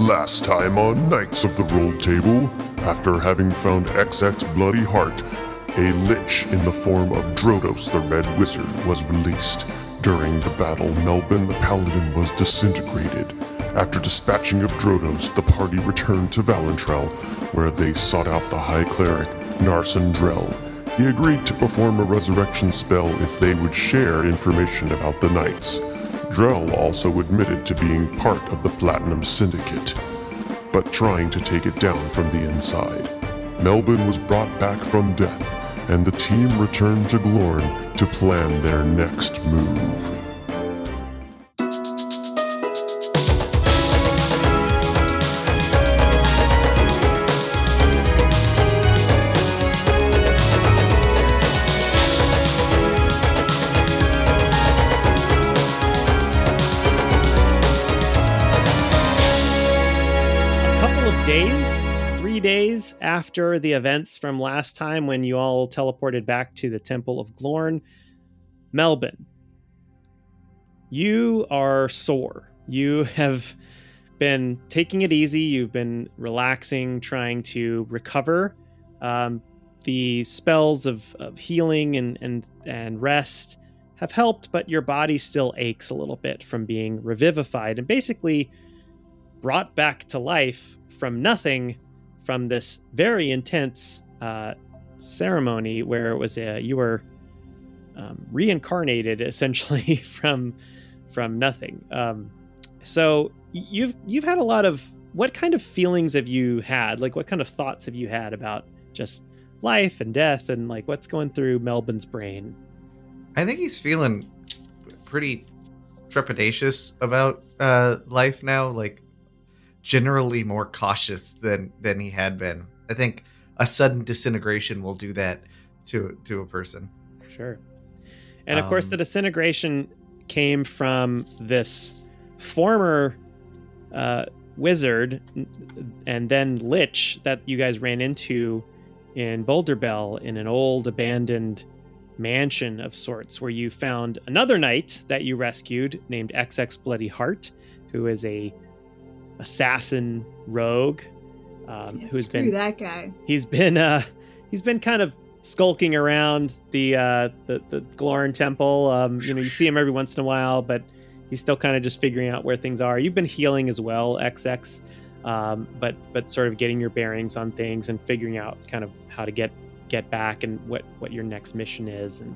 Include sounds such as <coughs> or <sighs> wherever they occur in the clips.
Last time on Knights of the Roll Table, after having found XX Bloody Heart, a lich in the form of Drodos the Red Wizard was released. During the battle, Melvin the Paladin was disintegrated. After dispatching of Drodos, the party returned to Valentrell, where they sought out the High Cleric, Narsen Drell. He agreed to perform a resurrection spell if they would share information about the Knights. Drell also admitted to being part of the Platinum Syndicate, but trying to take it down from the inside. Melvin was brought back from death, and the team returned to Glorn to plan their next move. After the events from last time when you all teleported back to the Temple of Glorn, Melbourne, you are sore. You <laughs> have been taking it easy. You've been relaxing, trying to recover. Um, the spells of, of healing and, and, and rest have helped, but your body still aches a little bit from being revivified and basically brought back to life from nothing from this very intense uh, ceremony where it was a, you were um, reincarnated essentially <laughs> from from nothing. Um, so you've you've had a lot of what kind of feelings have you had? Like what kind of thoughts have you had about just life and death and like what's going through Melbourne's brain? I think he's feeling pretty trepidatious about uh, life now. Like generally more cautious than than he had been. I think a sudden disintegration will do that to to a person. Sure. And of course, Um, the disintegration came from this former uh, wizard and then lich that you guys ran into in Boulder Bell in an old abandoned mansion of sorts where you found another knight that you rescued named XX Bloody Heart, who is a assassin rogue um, Yeah, who has screw been that guy. he's been uh he's been kind of skulking around the uh the the Glorn temple. Um you know you see him every once in a while but he's still kind of just figuring out where things are. You've been healing as well xx um but but sort of getting your bearings on things and figuring out kind of how to get get back and what what your next mission is and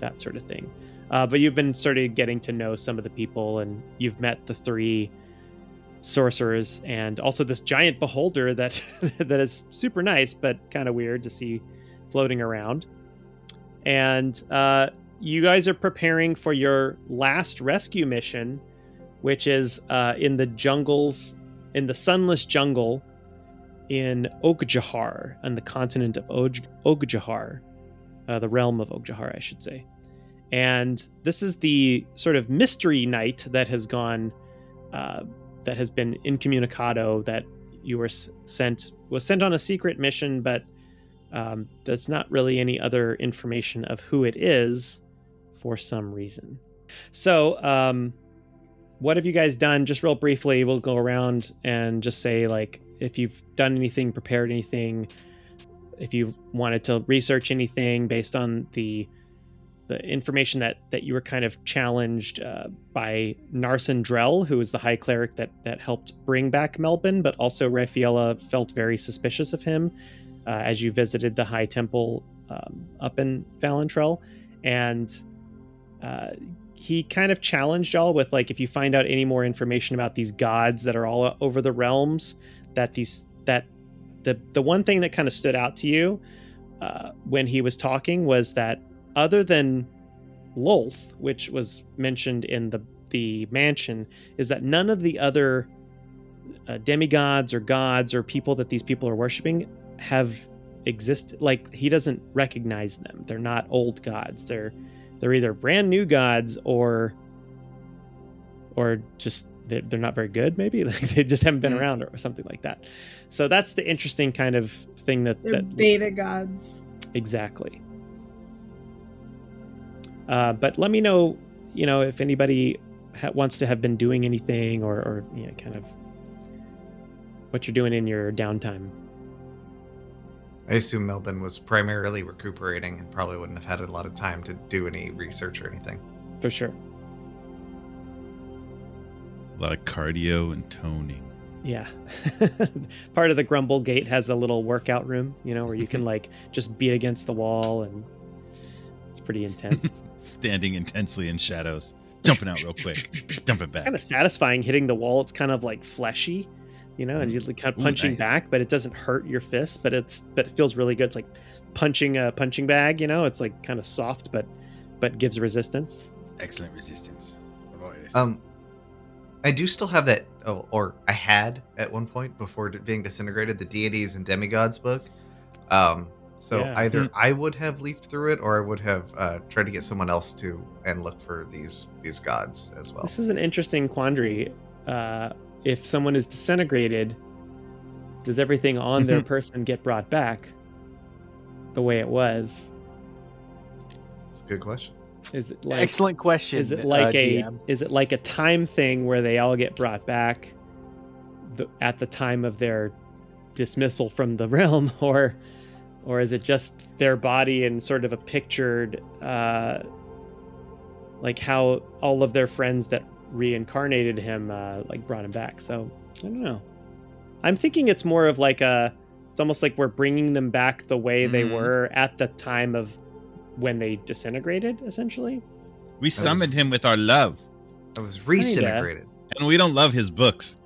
that sort of thing. Uh, but you've been sort of getting to know some of the people and you've met the three sorcerers and also this giant beholder that <laughs> that is super nice but kind of weird to see floating around. And uh, you guys are preparing for your last rescue mission which is uh, in the jungles in the sunless jungle in Ogjahar on the continent of Og- Ogjahar uh, the realm of Ogjahar I should say. And this is the sort of mystery knight that has gone uh, that has been incommunicado that you were sent was sent on a secret mission but um, that's not really any other information of who it is for some reason. So um, what have you guys done? Just real briefly we'll go around and just say like if you've done anything prepared anything if you wanted to research anything based on the the information that that you were kind of challenged uh, by Narsen Drell, who was the high cleric that that helped bring back Melbourne, but also Raphaela felt very suspicious of him uh, as you visited the High Temple um, up in Valentrell, and uh, he kind of challenged y'all with like if you find out any more information about these gods that are all over the realms, that these that the the one thing that kind of stood out to you uh, when he was talking was that other than Lolth, which was mentioned in the the mansion, is that none of the other uh, demigods or gods or people that these people are worshiping have existed. Like he doesn't recognize them. They're not old gods. They're they're either brand new gods or or just they're, they're not very good. Maybe <laughs> like they just haven't been Mhm. around or something like that. So that's the interesting kind of thing that They're that beta gods. Exactly. Uh, but let me know, you know, if anybody ha- wants to have been doing anything or, or you know, kind of what you're doing in your downtime. I assume Melbourne was primarily recuperating and probably wouldn't have had a lot of time to do any research or anything. For sure. A lot of cardio and toning. Yeah. <laughs> Part of the Grumble Gate has a little workout room, you know, where you can <laughs> like just beat against the wall and it's pretty intense. <laughs> Standing intensely in shadows, jumping out real quick, jumping back. kind of satisfying hitting the wall. It's kind of like fleshy, you know, and you're like kind of Ooh, punching nice. back, but it doesn't hurt your fist, but it's but it feels really good. It's like punching a punching bag, you know, it's like kind of soft but but gives resistance. Excellent resistance. What about this? Um, I do still have that, oh, or I had at one point before being disintegrated, the deities and demigods book. Um, so Yeah. either I would have leafed through it, or I would have uh, tried to get someone else to and look for these these gods as well. This is an interesting quandary. Uh, if someone is disintegrated, does everything on their <laughs> person get brought back the way it was? It's a good question. Is it like Excellent question. is it uh, like a DM. is it like a time thing where they all get brought back the, at the time of their dismissal from the <laughs> realm or or is it just their body and sort of a pictured uh like how all of their friends that reincarnated him uh like brought him back so i don't know i'm thinking it's more of like a it's almost like we're bringing them back the way they Mhm. were at the time of when they disintegrated essentially we summoned him with our love, I was redisintegrated. and we don't love his books.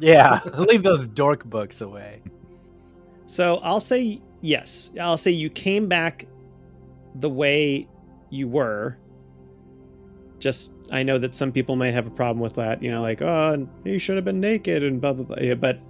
Yeah, <laughs> leave those dork books away. So I'll say yes. I'll say you came back the way you were. Just I know that some people might have a problem with that. You know, like oh, he should have been naked and blah blah blah. Yeah, but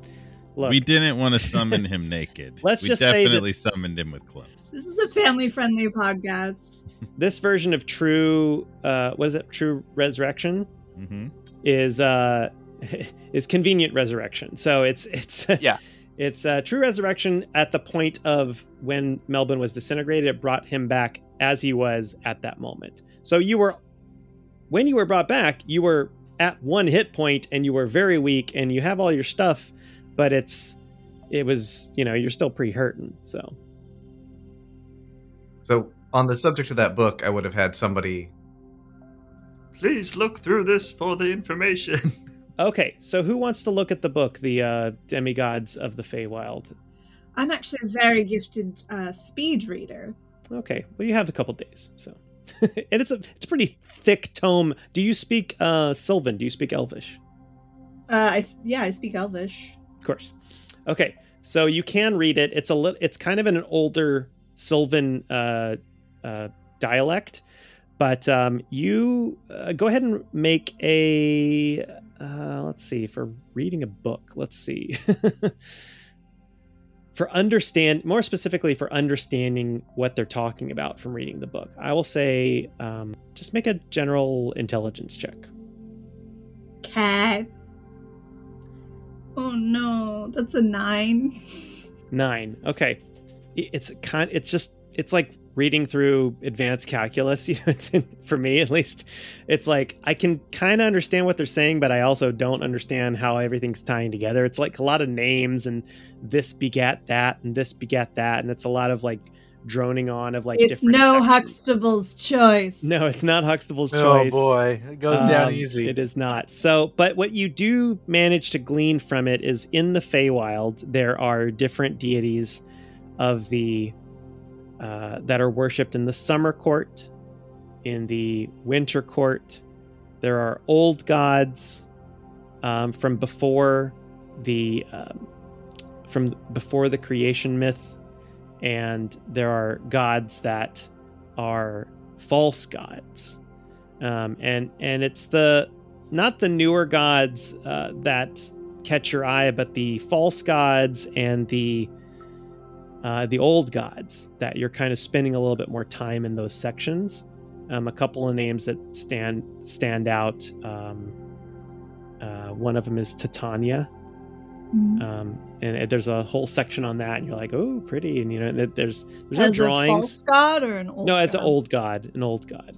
look, we didn't want to <laughs> summon him naked. Let's we just say that- definitely summoned him with clothes. This is a family friendly podcast. <laughs> this version of true, uh, was it true resurrection? hmm Is uh, <laughs> is convenient resurrection. So it's it's Yeah. It's uh, true resurrection at the point of when Melbourne was disintegrated. It brought him back as he was at that moment. So you were, when you were brought back, you were at one hit point and you were very weak and you have all your stuff, but it's, it was, you know, you're still pretty hurting. So So on the subject of that book, I would have had somebody. Please look through this for the information. <laughs> okay, so who wants to look at the book, the uh, demigods of the Feywild? I'm actually a very gifted uh, speed reader. Okay, well you have a couple days, so. <laughs> and it's a it's a pretty thick tome. Do you speak uh Sylvan? Do you speak Elvish? Uh, I yeah, I speak Elvish. Of course. Okay, so you can read it. It's a little. It's kind of in an older Sylvan uh, uh, dialect, but um, you uh, go ahead and make a. Uh, let's see for reading a book. Let's see. <laughs> for understand more specifically for understanding what they're talking about from reading the book, I will say um, just make a general intelligence check. Cat. Oh no, that's a nine. <laughs> Nine. Okay. It's kind. It's just. It's like reading through advanced calculus. <laughs> You know, it's for me at least. It's like I can kind of understand what they're saying, but I also don't understand how everything's tying together. It's like a lot of names and this begat that and this begat that, and it's a lot of like droning on of like. it's different no sections. Huxtable's choice. No, it's not Huxtable's Oh choice. Oh boy, it goes down Um, easy. It is not. So, but what you do manage to glean from it is in the Feywild, there are different deities of the uh, that are worshipped in the summer court, in the winter court. There are old gods um, from before the um, from before the creation myth, and there are gods that are false gods um, and and it's the not the newer gods uh, that catch your eye, but the false gods and the uh, the old gods that you're kind of spending a little bit more time in those sections. Um, a couple of names that stand stand out. Um, uh, one of them is Titania, Mm. um, and it- there's a whole section on that, and you're like, oh, pretty, and you know, there- there's there's no As a drawings. false god or an old No, it's an old god. An old god.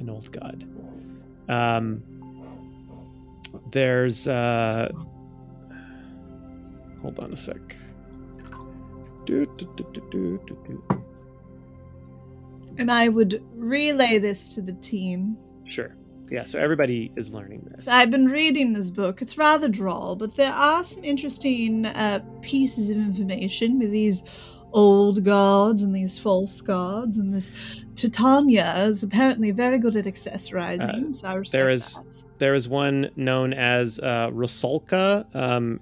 An old god. Um, there's uh, hold on a sec. Do, do, do. And I would relay this to the team. Sure. Yeah, so everybody is learning this. So I've been reading this book. It's rather droll, but there are some interesting uh, pieces of information with these old gods and these false gods, and this Titania is apparently very good at accessorizing. so I respect there is- that. there is one known as uh, Rusalka. Um,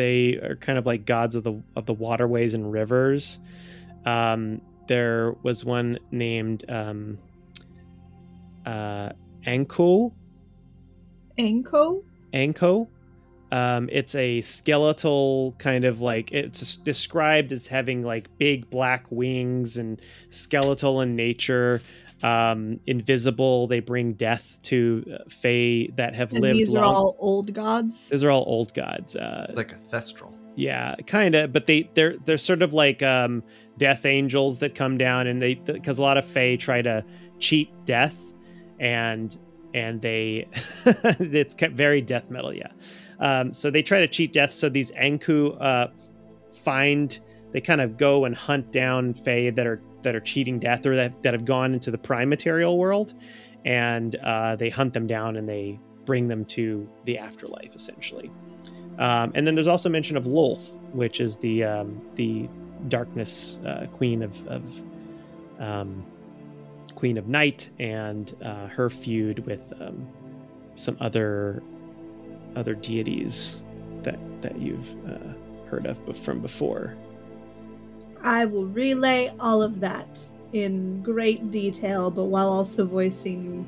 they are kind of like gods of the of the waterways and rivers. Um, there was one named um, uh, Ankou. Ankou. Ankou. Um, it's a skeletal kind of like it's described as having like big black wings and skeletal in nature. Um, invisible. They bring death to uh, Fae that have And lived. these are long- all old gods. These are all old gods. Uh, It's like a thestral. yeah, kind of, but they they're they're sort of like um, death angels that come down and they because a lot of Fae try to cheat death, and and they <laughs> it's kept very death metal, yeah. Um, so they try to cheat death. So these Ankou uh, find they kind of go and hunt down Fae that are that are cheating death or that that have gone into the prime material world, and uh, they hunt them down and they bring them to the afterlife essentially. Um, and then there's also mention of Lolth, which is the um, the darkness uh, queen of, of um, queen of night, and uh, her feud with um, some other other deities that that you've uh, heard of from before. I will relay all of that in great detail, but while also voicing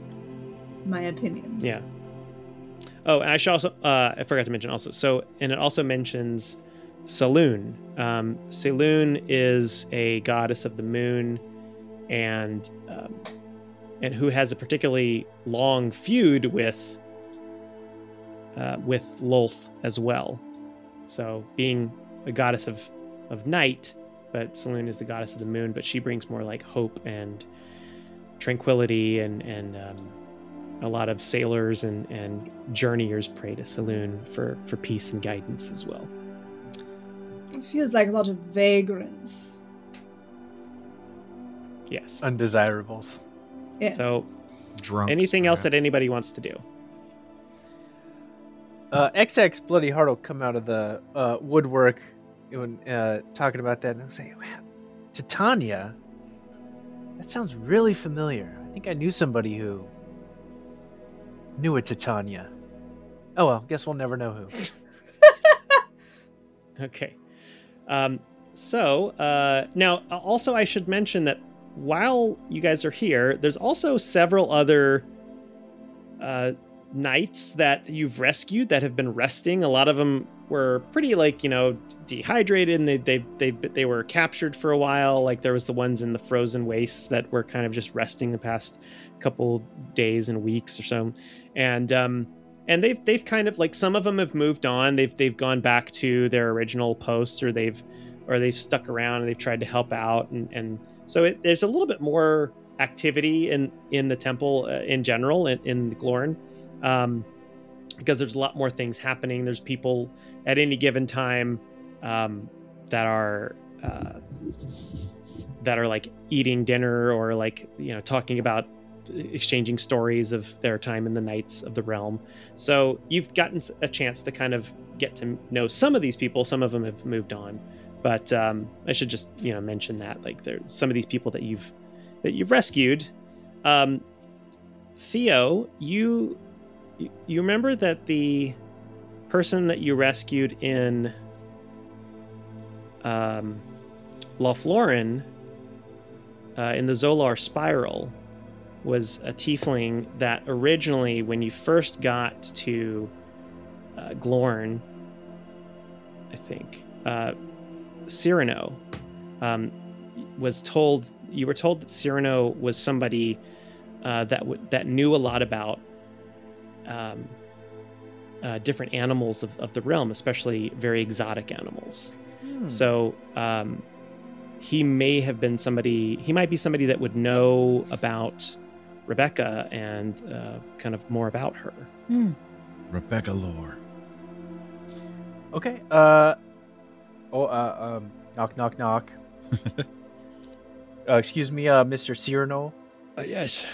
my opinions. Yeah. Oh, and I should also uh, I forgot to mention also. So, and it also mentions Selûne. Um, Selûne is a goddess of the moon, and um, and who has a particularly long feud with uh, with Lolth as well. So, being a goddess of of night, but Selûne is the goddess of the moon, but she brings more like hope and tranquility and and um, a lot of sailors and, and journeyers pray to Selûne for, for peace and guidance as well. It feels like a lot of vagrants. Yes. Undesirables. Yes. So, Drunks. anything else that anybody wants to do? Uh, XX Bloody Heart will come out of the uh, woodwork when uh, talking about that and I'll say, wow, Titania? That sounds really familiar. I think I knew somebody who knew a Titania. Oh well, guess we'll never know who. <laughs> Okay. Um, so, uh, now, also, I should mention that while you guys are here, there's also several other uh, knights that you've rescued that have been resting. A lot of them were pretty, like, you know, dehydrated and they, they, they, they were captured for a while. Like, there was the ones in the frozen wastes that were kind of just resting the past couple days and weeks or so. And, um, and they've they've kind of like some of them have moved on they've they've gone back to their original posts or they've or they've stuck around and they've tried to help out and and so it, there's a little bit more activity in in the temple uh, in general in, in Glorn um because there's a lot more things happening there's people at any given time um that are uh that are like eating dinner or like you know talking about exchanging stories of their time in the Knights of the Realm. So you've gotten a chance to kind of get to know some of these people. Some of them have moved on, but um, I should just you know mention that like there some of these people that you've that you've rescued. Um, Theo, you you remember that the person that you rescued in um, Lothlorien uh, in the Zolar Spiral was a tiefling that originally, when you first got to uh, Glorn, I think, uh, Cyrano um, was told, you were told that Cyrano was somebody uh, that, w- that knew a lot about um, uh, different animals of, of the realm, especially very exotic animals. So um, he may have been somebody. He might be somebody that would know about Rebecca and uh, kind of more about her. Rebecca Lore. Okay. Uh, Oh, uh, um, knock, knock, knock. <laughs> uh, excuse me, uh, Mr. Cyrano. Uh, yes.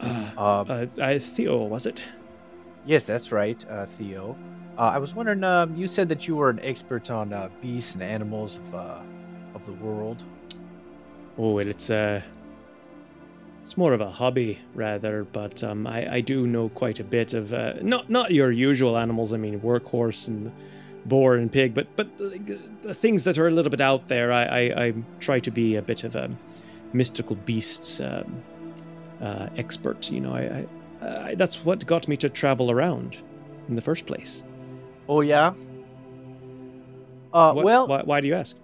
Uh, Uh, uh, I, Theo, was it? Yes, that's right, uh, Theo. Uh, I was wondering, um, you said that you were an expert on uh, beasts and animals of uh, of the world. Oh, well, it's uh, it's more of a hobby rather, but um, I, I do know quite a bit of uh, not not your usual animals. I mean, workhorse and boar and pig, but but things that are a little bit out there. I, I, I try to be a bit of a mystical beasts um, expert. You know, I, I, I that's what got me to travel around in the first place. Oh yeah. Uh, What- well, why, why do you ask?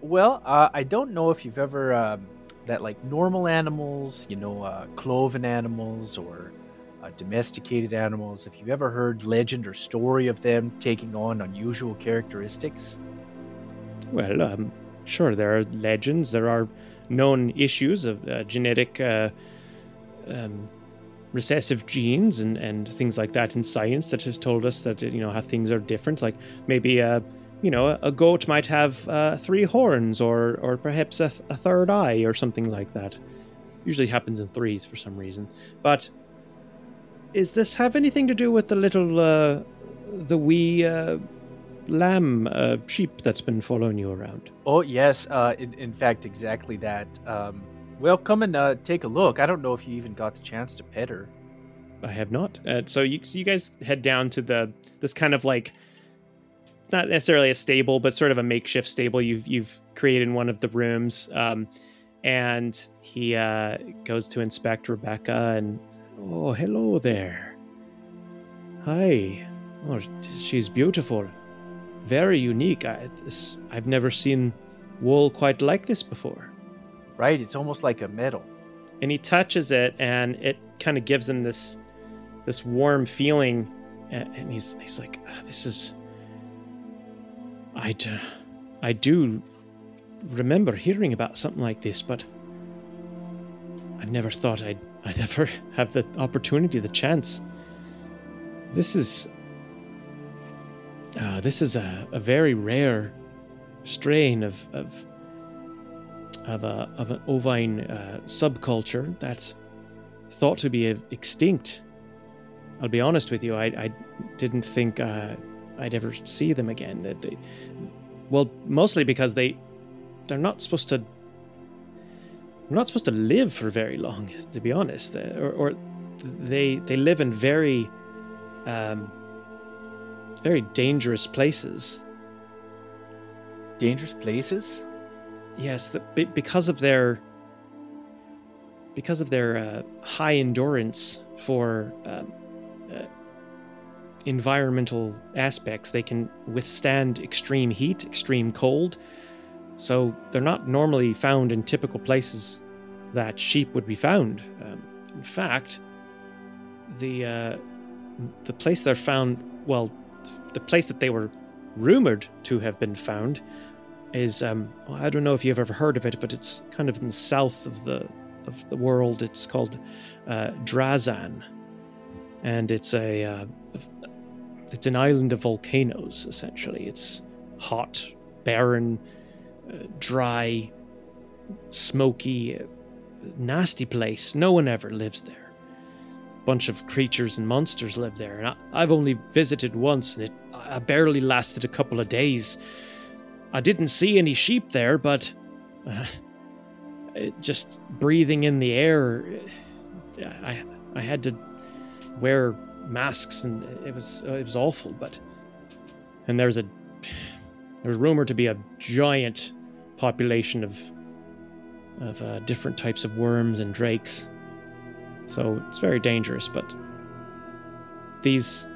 Well, uh, I don't know if you've ever um, that like normal animals, you know, uh, cloven animals or uh, domesticated animals. If you've ever heard legend or story of them taking on unusual characteristics. Well, um, sure, there are legends, there are known issues of uh, genetic uh, um, recessive genes and, and things like that in science that has told us that, you know, how things are different. Like maybe, a you know, a, a goat might have uh, three horns or, or perhaps a, th- a third eye or something like that. Usually happens in threes for some reason. But is this have anything to do with the little, uh, the wee uh, lamb uh, sheep that's been following you around? Oh yes, uh, in, in fact, exactly that. Um, well, come and uh, take a look. I don't know if you even got the chance to pet her. I have not. Uh, so you you guys head down to the this kind of like not necessarily a stable, but sort of a makeshift stable you've you've created in one of the rooms. Um, and he uh, goes to inspect Rebecca and oh hello there. Hi. Oh, she's beautiful. Very unique. I, this, I've never seen wool quite like this before. Right? It's almost like a medal. and he touches it and it kind of gives him this this warm feeling and, he's he's like "Ah, this is I do, I do remember hearing about something like this but I never thought I'd I'd <laughs> ever have the opportunity the chance this is uh, this is a, a very rare strain of, of of a of an ovine uh, subculture that's thought to be extinct. I'll be honest with you, I, I didn't think uh, I'd ever see them again. That they, well, mostly because they they're not supposed to they're not supposed to live for very long, to be honest, Uh, or, or they they live in very um, very dangerous places. Dangerous places? Yes, the, be, because of their because of their uh, high endurance for um, uh, environmental aspects, they can withstand extreme heat, extreme cold. So they're not normally found in typical places that sheep would be found. Um, in fact, the uh, the place they're found, well, the place that they were rumored to have been found is um I don't know if you've ever heard of it, but it's kind of in the south of the of the world. It's called uh, Drazan, and it's a uh, it's an island of volcanoes. Essentially, it's hot, barren, uh, dry, smoky, nasty place. No one ever lives there. A bunch of creatures and monsters live there, and I, I've only visited once, and it I barely lasted a couple of days. I didn't see any sheep there, but uh, just breathing in the air, I I had to wear masks, and it was it was awful. But and there's a there's rumored to be a giant population of of uh, different types of worms and drakes, so it's very dangerous. But these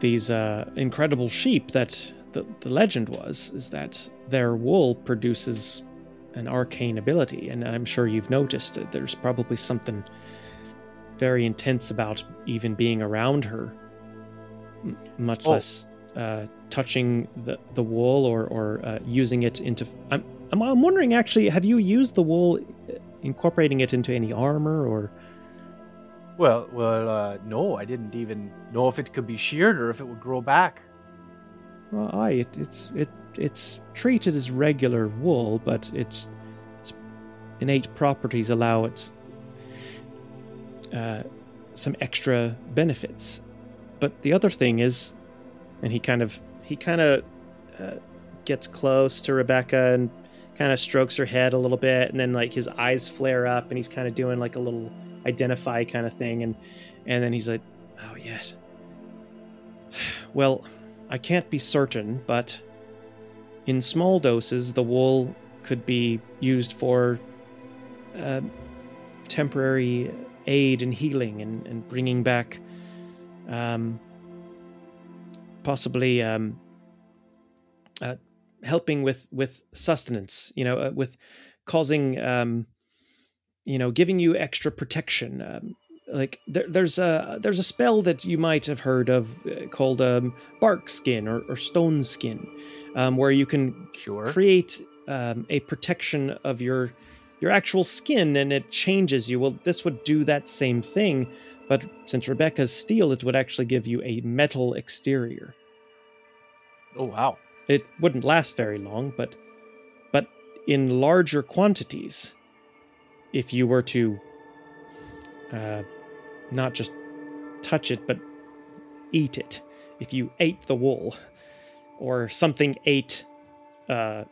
these uh, incredible sheep that the, the legend was is that their wool produces an arcane ability and i'm sure you've noticed that there's probably something very intense about even being around her m- much Oh. less uh, touching the, the wool or, or uh, using it into I'm, I'm, I'm wondering actually have you used the wool uh, incorporating it into any armor or Well, well, uh, no, I didn't even know if it could be sheared or if it would grow back. Well, aye, it, it's it it's treated as regular wool, but its, its innate properties allow it uh, some extra benefits. But the other thing is, and he kind of he kind of uh, gets close to Rebecca and kind of strokes her head a little bit, and then like his eyes flare up, and he's kind of doing like a little identify kind of thing, and and then he's like, "Oh yes, <sighs> well." I can't be certain, but in small doses, the wool could be used for uh, temporary aid and healing and, and bringing back um, possibly um, uh, helping with with sustenance you know uh, with causing um, you know giving you extra protection um, like there, there's a there's a spell that you might have heard of uh, called um, bark skin or, or stone skin, um, where you can Sure. create um, a protection of your your actual skin, and it changes you. Well, this would do that same thing, but since Rebecca's steel, it would actually give you a metal exterior. Oh wow. It wouldn't last very long, but but in larger quantities, if you were to uh, not just touch it, but eat it, if you ate the wool, or something ate uh,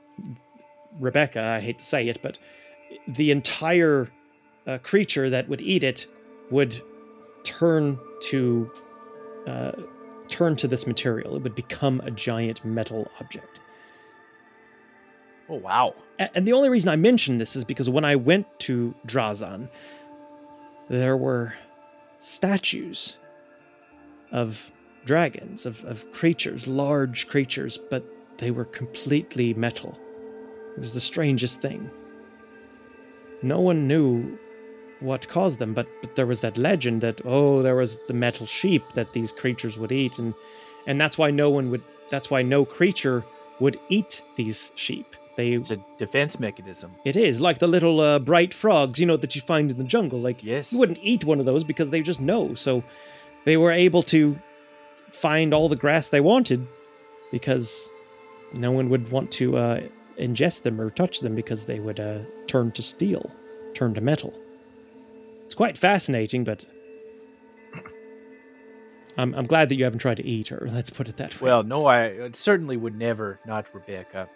Rebecca, I hate to say it, but the entire uh, creature that would eat it would turn to uh, turn to this material. It would become a giant metal object. Oh wow. And the only reason I mention this is because when I went to Drazan, there were statues of dragons, of, of creatures, large creatures, but they were completely metal. It was the strangest thing. No one knew what caused them, but, but there was that legend that, oh, there was the metal sheep that these creatures would eat, and, and that's why no one would, that's why no creature would eat these sheep. They It's a defense mechanism. it is like the little uh, bright frogs, you know, that you find in the jungle. Like Yes. you wouldn't eat one of those because they just know. So they were able to find all the grass they wanted because no one would want to uh, ingest them or touch them because they would uh, turn to steel, turn to metal. It's quite fascinating, but I'm, I'm glad that you haven't tried to eat her. Let's put it that way. Well, no, I certainly would never. Not Rebecca.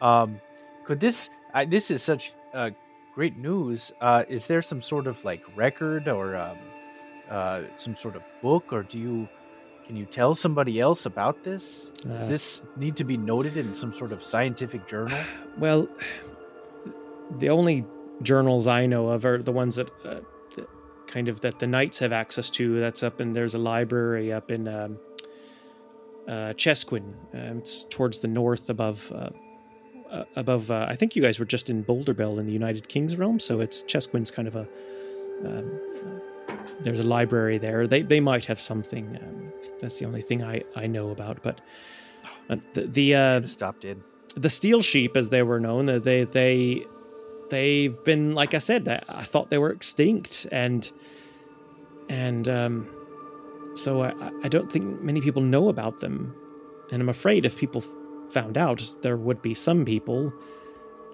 Um, could this? I, this is such uh, great news. Uh, is there some sort of like record or um, uh, some sort of book, or do you? Can you tell somebody else about this? Does Uh, this need to be noted in some sort of scientific journal? <sighs> Well, the only journals I know of are the ones that, uh, kind of that the knights have access to. That's up in there's a library up in um, uh, Chesquin. Um, it's towards the north above. Uh, uh, above, uh, I think you guys were just in Boulderbell in the United Kings realm, so it's Chesquin's kind of a. Um, there's a library there. They they might have something. Um, that's the only thing I I know about. But uh, the the uh, stopped in. the steel sheep as they were known uh, they they they've been like i said I- i thought they were extinct and and um so i i don't think many people know about them and i'm afraid if people found out there would be some people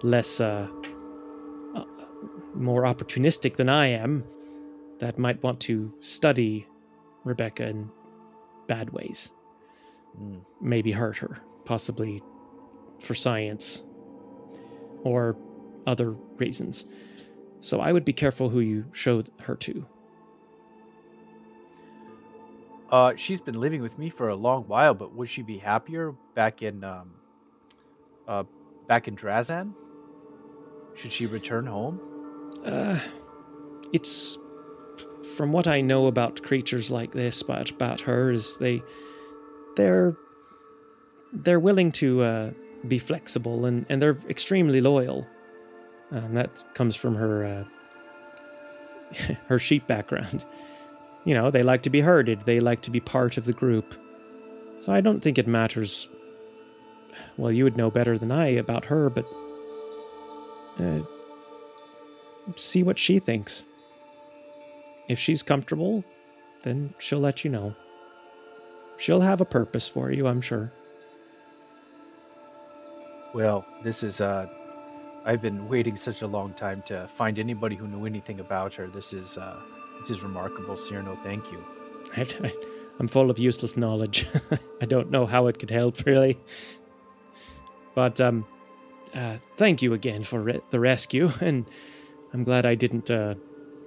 less uh, uh more opportunistic than i am that might want to study rebecca in bad ways Mm. maybe hurt her possibly for science or other reasons. So I would be careful who you showed her to. Uh, she's been living with me for a long while, but would she be happier back in um, uh, back in Drazan? Should she return home? Uh, it's from what I know about creatures like this, but about her is they they're they're willing to uh, be flexible and and they're extremely loyal. Um, that comes from her uh, <laughs> her sheep background. You know, they like to be herded. They like to be part of the group. So I don't think it matters. Well, you would know better than I about her, but uh, see what she thinks. If she's comfortable, then she'll let you know. She'll have a purpose for you, I'm sure. Well, this is uh I've been waiting such a long time to find anybody who knew anything about her. This is uh this is remarkable, Cyrano. Thank you. <laughs> I, I'm full of useless knowledge. <laughs> I don't know how it could help, really. But um, uh, thank you again for re- the rescue, <laughs> and I'm glad I didn't uh,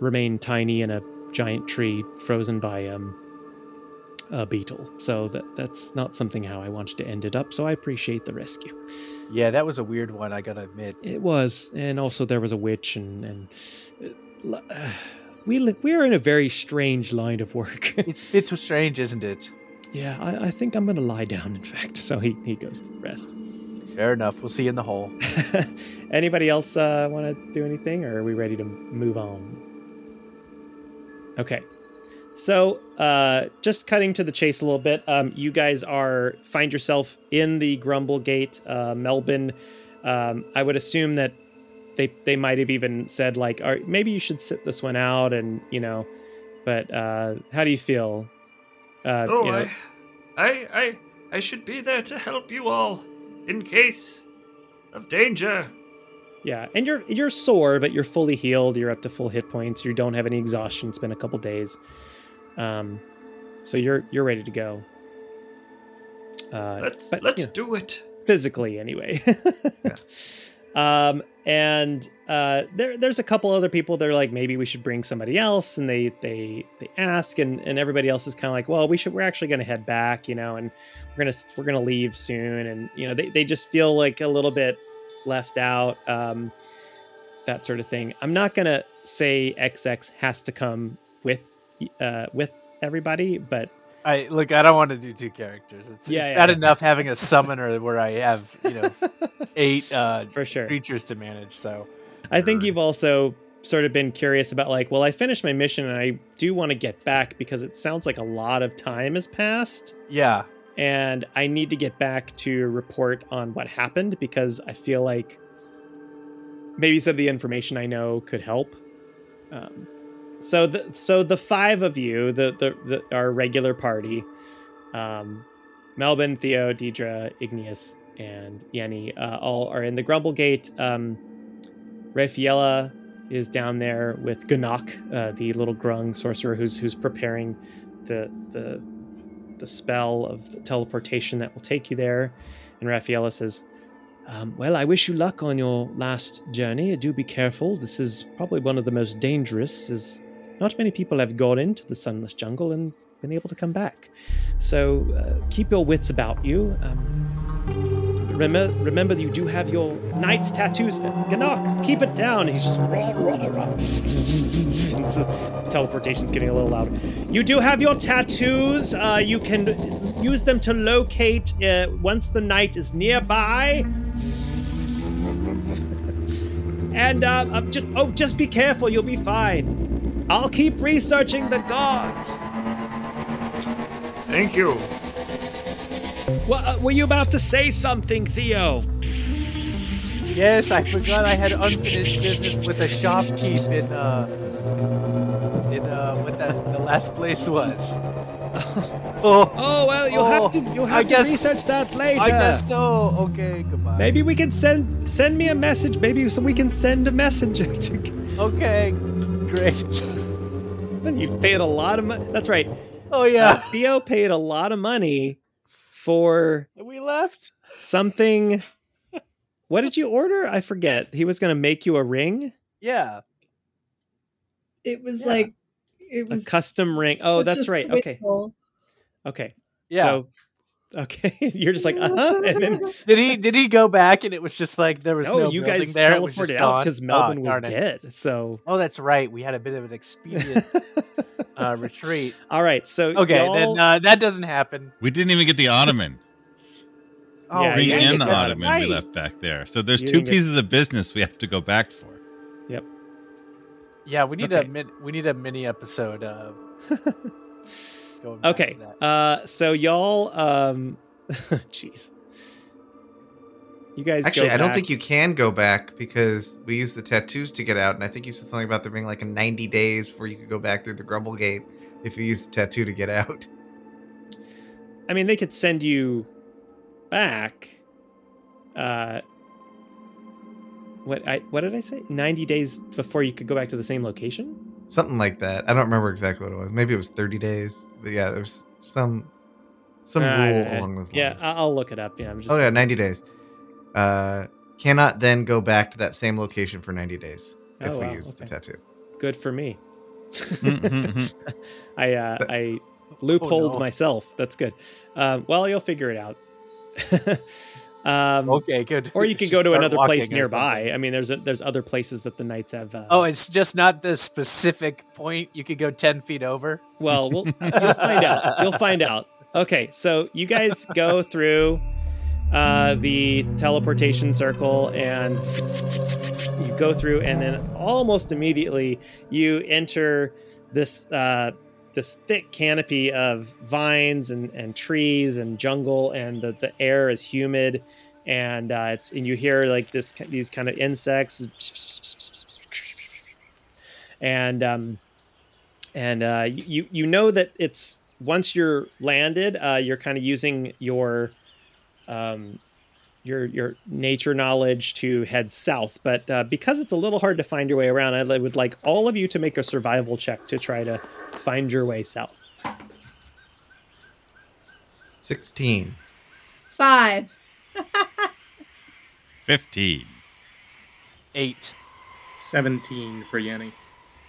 remain tiny in a giant tree frozen by um, a beetle. So that that's not something how I wanted to end it up. So I appreciate the rescue. Yeah, that was a weird one, I gotta admit. It was, and also there was a witch, and and uh, we li- we are in a very strange line of work. <laughs> It's it's so strange, isn't it? yeah, I, I think I'm gonna lie down. In fact, so he he goes to rest. Fair enough. We'll see you in the hole. <laughs> Anybody else uh, want to do anything, or are we ready to move on? Okay. So, uh, just cutting to the chase a little bit, um, you guys are find yourself in the Grumble Gate, uh, Melbourne. Um, I would assume that they they might have even said like, "All right, maybe you should sit this one out," and you know. But uh, how do you feel? Uh, oh, you know, I, I, I, I should be there to help you all in case of danger. Yeah, and you're you're sore, but you're fully healed. You're up to full hit points. You don't have any exhaustion. It's been a couple days, um, so you're you're ready to go. Uh, Let's but, let's you know, do it. physically anyway. <laughs> yeah. Um, and uh, there there's a couple other people that are like maybe we should bring somebody else, and they they they ask, and and everybody else is kind of like, well, we should we're actually going to head back, you know, and we're gonna we're gonna leave soon, and you know they they just feel like a little bit left out, um, that sort of thing. I'm not gonna say XX has to come with uh with everybody, but I look. I don't want to do two characters. It's, Yeah, it's yeah. bad enough having a summoner where I have you know <laughs> eight uh, for sure. creatures to manage. So I think you've also sort of been curious about like, well, I finished my mission and I do want to get back because it sounds like a lot of time has passed yeah, and I need to get back to report on what happened because I feel like maybe some of the information I know could help. Um, so the so the five of you, the the, the our regular party, um, Melvin, Theo, Deidre, Igneous, and Yenny, uh, all are in the Grumblegate. Um, Rafaela is down there with Ganok, uh, the little grung sorcerer who's who's preparing the the the spell of the teleportation that will take you there. And Rafaela says, um, "Well, I wish you luck on your last journey. Do be careful. This is probably one of the most dangerous, as not many people have gone into the Sunless Jungle and been able to come back. So uh, keep your wits about you. Um, remember, remember you do have your knight's tattoos. Uh, Ganok, keep it down. He's just rah, rah, rah. So teleportation's getting a little loud. You do have your tattoos. Uh, you can use them to locate uh, once the knight is nearby. And uh, uh, just oh, just be careful. You'll be fine. I'll keep researching the gods. Thank you. What, uh, were you about to say something, Theo? yes, I forgot I had unfinished business with a shopkeep in uh in uh what that the last place was. <laughs> oh, Oh well, you'll Oh, have to you'll I have to guess- research that later. I guess so. Okay, goodbye. Maybe we can send send me a message. Maybe so we can send a messenger <laughs> to. Okay, great. <laughs> You paid a lot of money. That's right. Oh Uh, yeah, Theo paid a lot of money for we left. something. What did you order? I forget. He was going to make you a ring, Yeah. It was Yeah. like it was a custom ring. Oh, that's a right. Okay. Okay. Yeah. So, okay. <laughs> You're just like, uh huh. And then <laughs> did he did he go back and it was just like there was no, no, you building guys there? It was just teleported out gone? because Ah, Melvin was it. dead. So. Oh, that's right. We had a bit of an expedient <laughs> uh, retreat. All right. So Okay, y'all- then uh, that doesn't happen. We didn't even get the ottoman. Oh, Yeah, Ring you dang didn't and the ottoman right. we left back there. So there's You two didn't get- pieces of business we have to go back for. Yep. Yeah, we need a Okay. min- we need a mini episode. Uh, going back okay. that. Uh, so y'all, um, <laughs> jeez, you guys. Actually, go I don't think you can go back because we used the tattoos to get out, and I think you said something about there being like a 90 days before you could go back through the Grumble Gate if you use the tattoo to get out. I mean, they could send you back. Uh, what I what did I say? 90 days before you could go back to the same location? Something like that. I don't remember exactly what it was. Maybe it was 30 days. But yeah, there's some some Uh, rule I- along those lines. Yeah, I- I'll look it up. Yeah, I'm just oh yeah, 90 days. Uh, cannot then go back to that same location for 90 days if Oh, we wow, use the tattoo. good for me. Mhm. <laughs> I uh, I <laughs> loopholed no. myself. That's good. Um, well, you'll figure it out. <laughs> um, Okay, good. Or you <laughs> could Just go to another place nearby. I mean, there's a, there's other places that the knights have. Uh, Oh, it's just not the specific point. You could go ten feet over. well, we'll <laughs> you'll find out. You'll find out. Okay, so you guys go through uh, the teleportation circle, and you go through, and then almost immediately you enter this uh, this thick canopy of vines and, and trees and jungle, and the, the air is humid, and uh, it's and you hear like this these kind of insects, and um, and uh, you you know that it's once you're landed, uh, you're kind of using your um, your your nature knowledge to head south. But uh, because it's a little hard to find your way around, I would like all of you to make a survival check to try to find your way south. 16. Five. <laughs> 15. Eight. 17 for Yanni.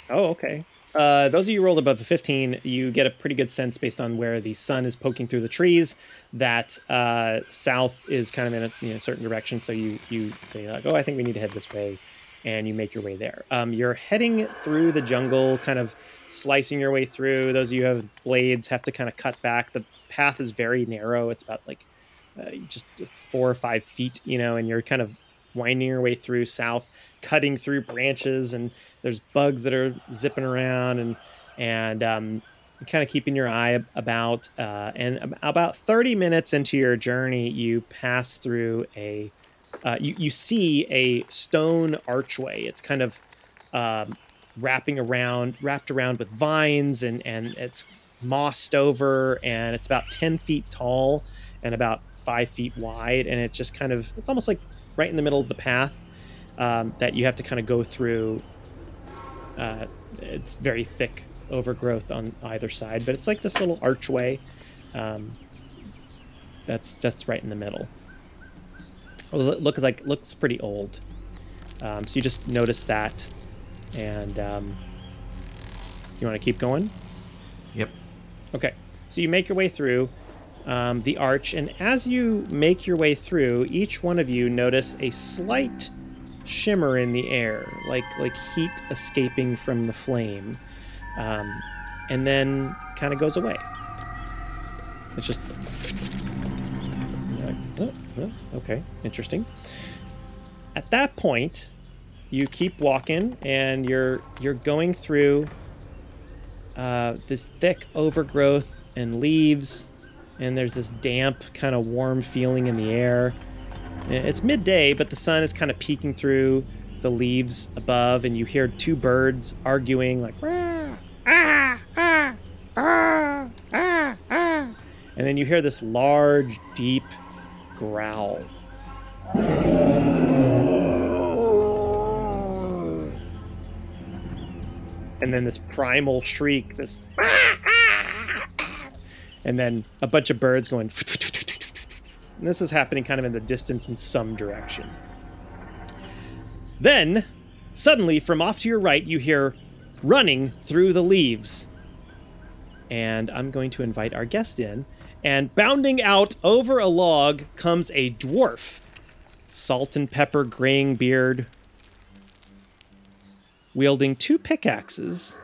Oh, okay. Uh, those of you rolled above the 15, you get a pretty good sense based on where the sun is poking through the trees that uh, south is kind of in a you know, certain direction. So you you say like, oh, I think we need to head this way, and you make your way there. Um, you're heading through the jungle, kind of slicing your way through. Those of you who have blades have to kind of cut back. The path is very narrow. It's about like uh, just four or five feet, you know, and you're kind of winding your way through south, cutting through branches and there's bugs that are zipping around and and um, kind of keeping your eye about. Uh, and about 30 minutes into your journey, you pass through a. Uh, you, you see a stone archway. It's kind of um, wrapping around, wrapped around with vines, and and it's mossed over, and it's about 10 feet tall and about five feet wide, and it just kind of it's almost like right in the middle of the path um, that you have to kind of go through uh, it's very thick overgrowth on either side, but it's like this little archway. Um, that's that's right in the middle. Looks like looks pretty old. Um, so you just notice that, and um, you want to keep going. Yep. Okay, so you make your way through um, the arch, and as you make your way through, each one of you notice a slight shimmer in the air, like like heat escaping from the flame, um, and then kind of goes away. It's just like, "Oh, okay, interesting. At that point, you keep walking, and you're you're going through uh, this thick overgrowth and leaves, and there's this damp, kind of warm feeling in the air. It's midday, but the sun is kind of peeking through the leaves above, and you hear two birds arguing, like, "Rah, ah, ah, ah, ah, ah." and then you hear this large, deep growl. And then this primal shriek, this, and then a bunch of birds going. And this is happening kind of in the distance in some direction. Then, suddenly, from off to your right, you hear running through the leaves. And I'm going to invite our guest in. And bounding out over a log comes a dwarf. Salt and pepper graying beard, wielding two pickaxes,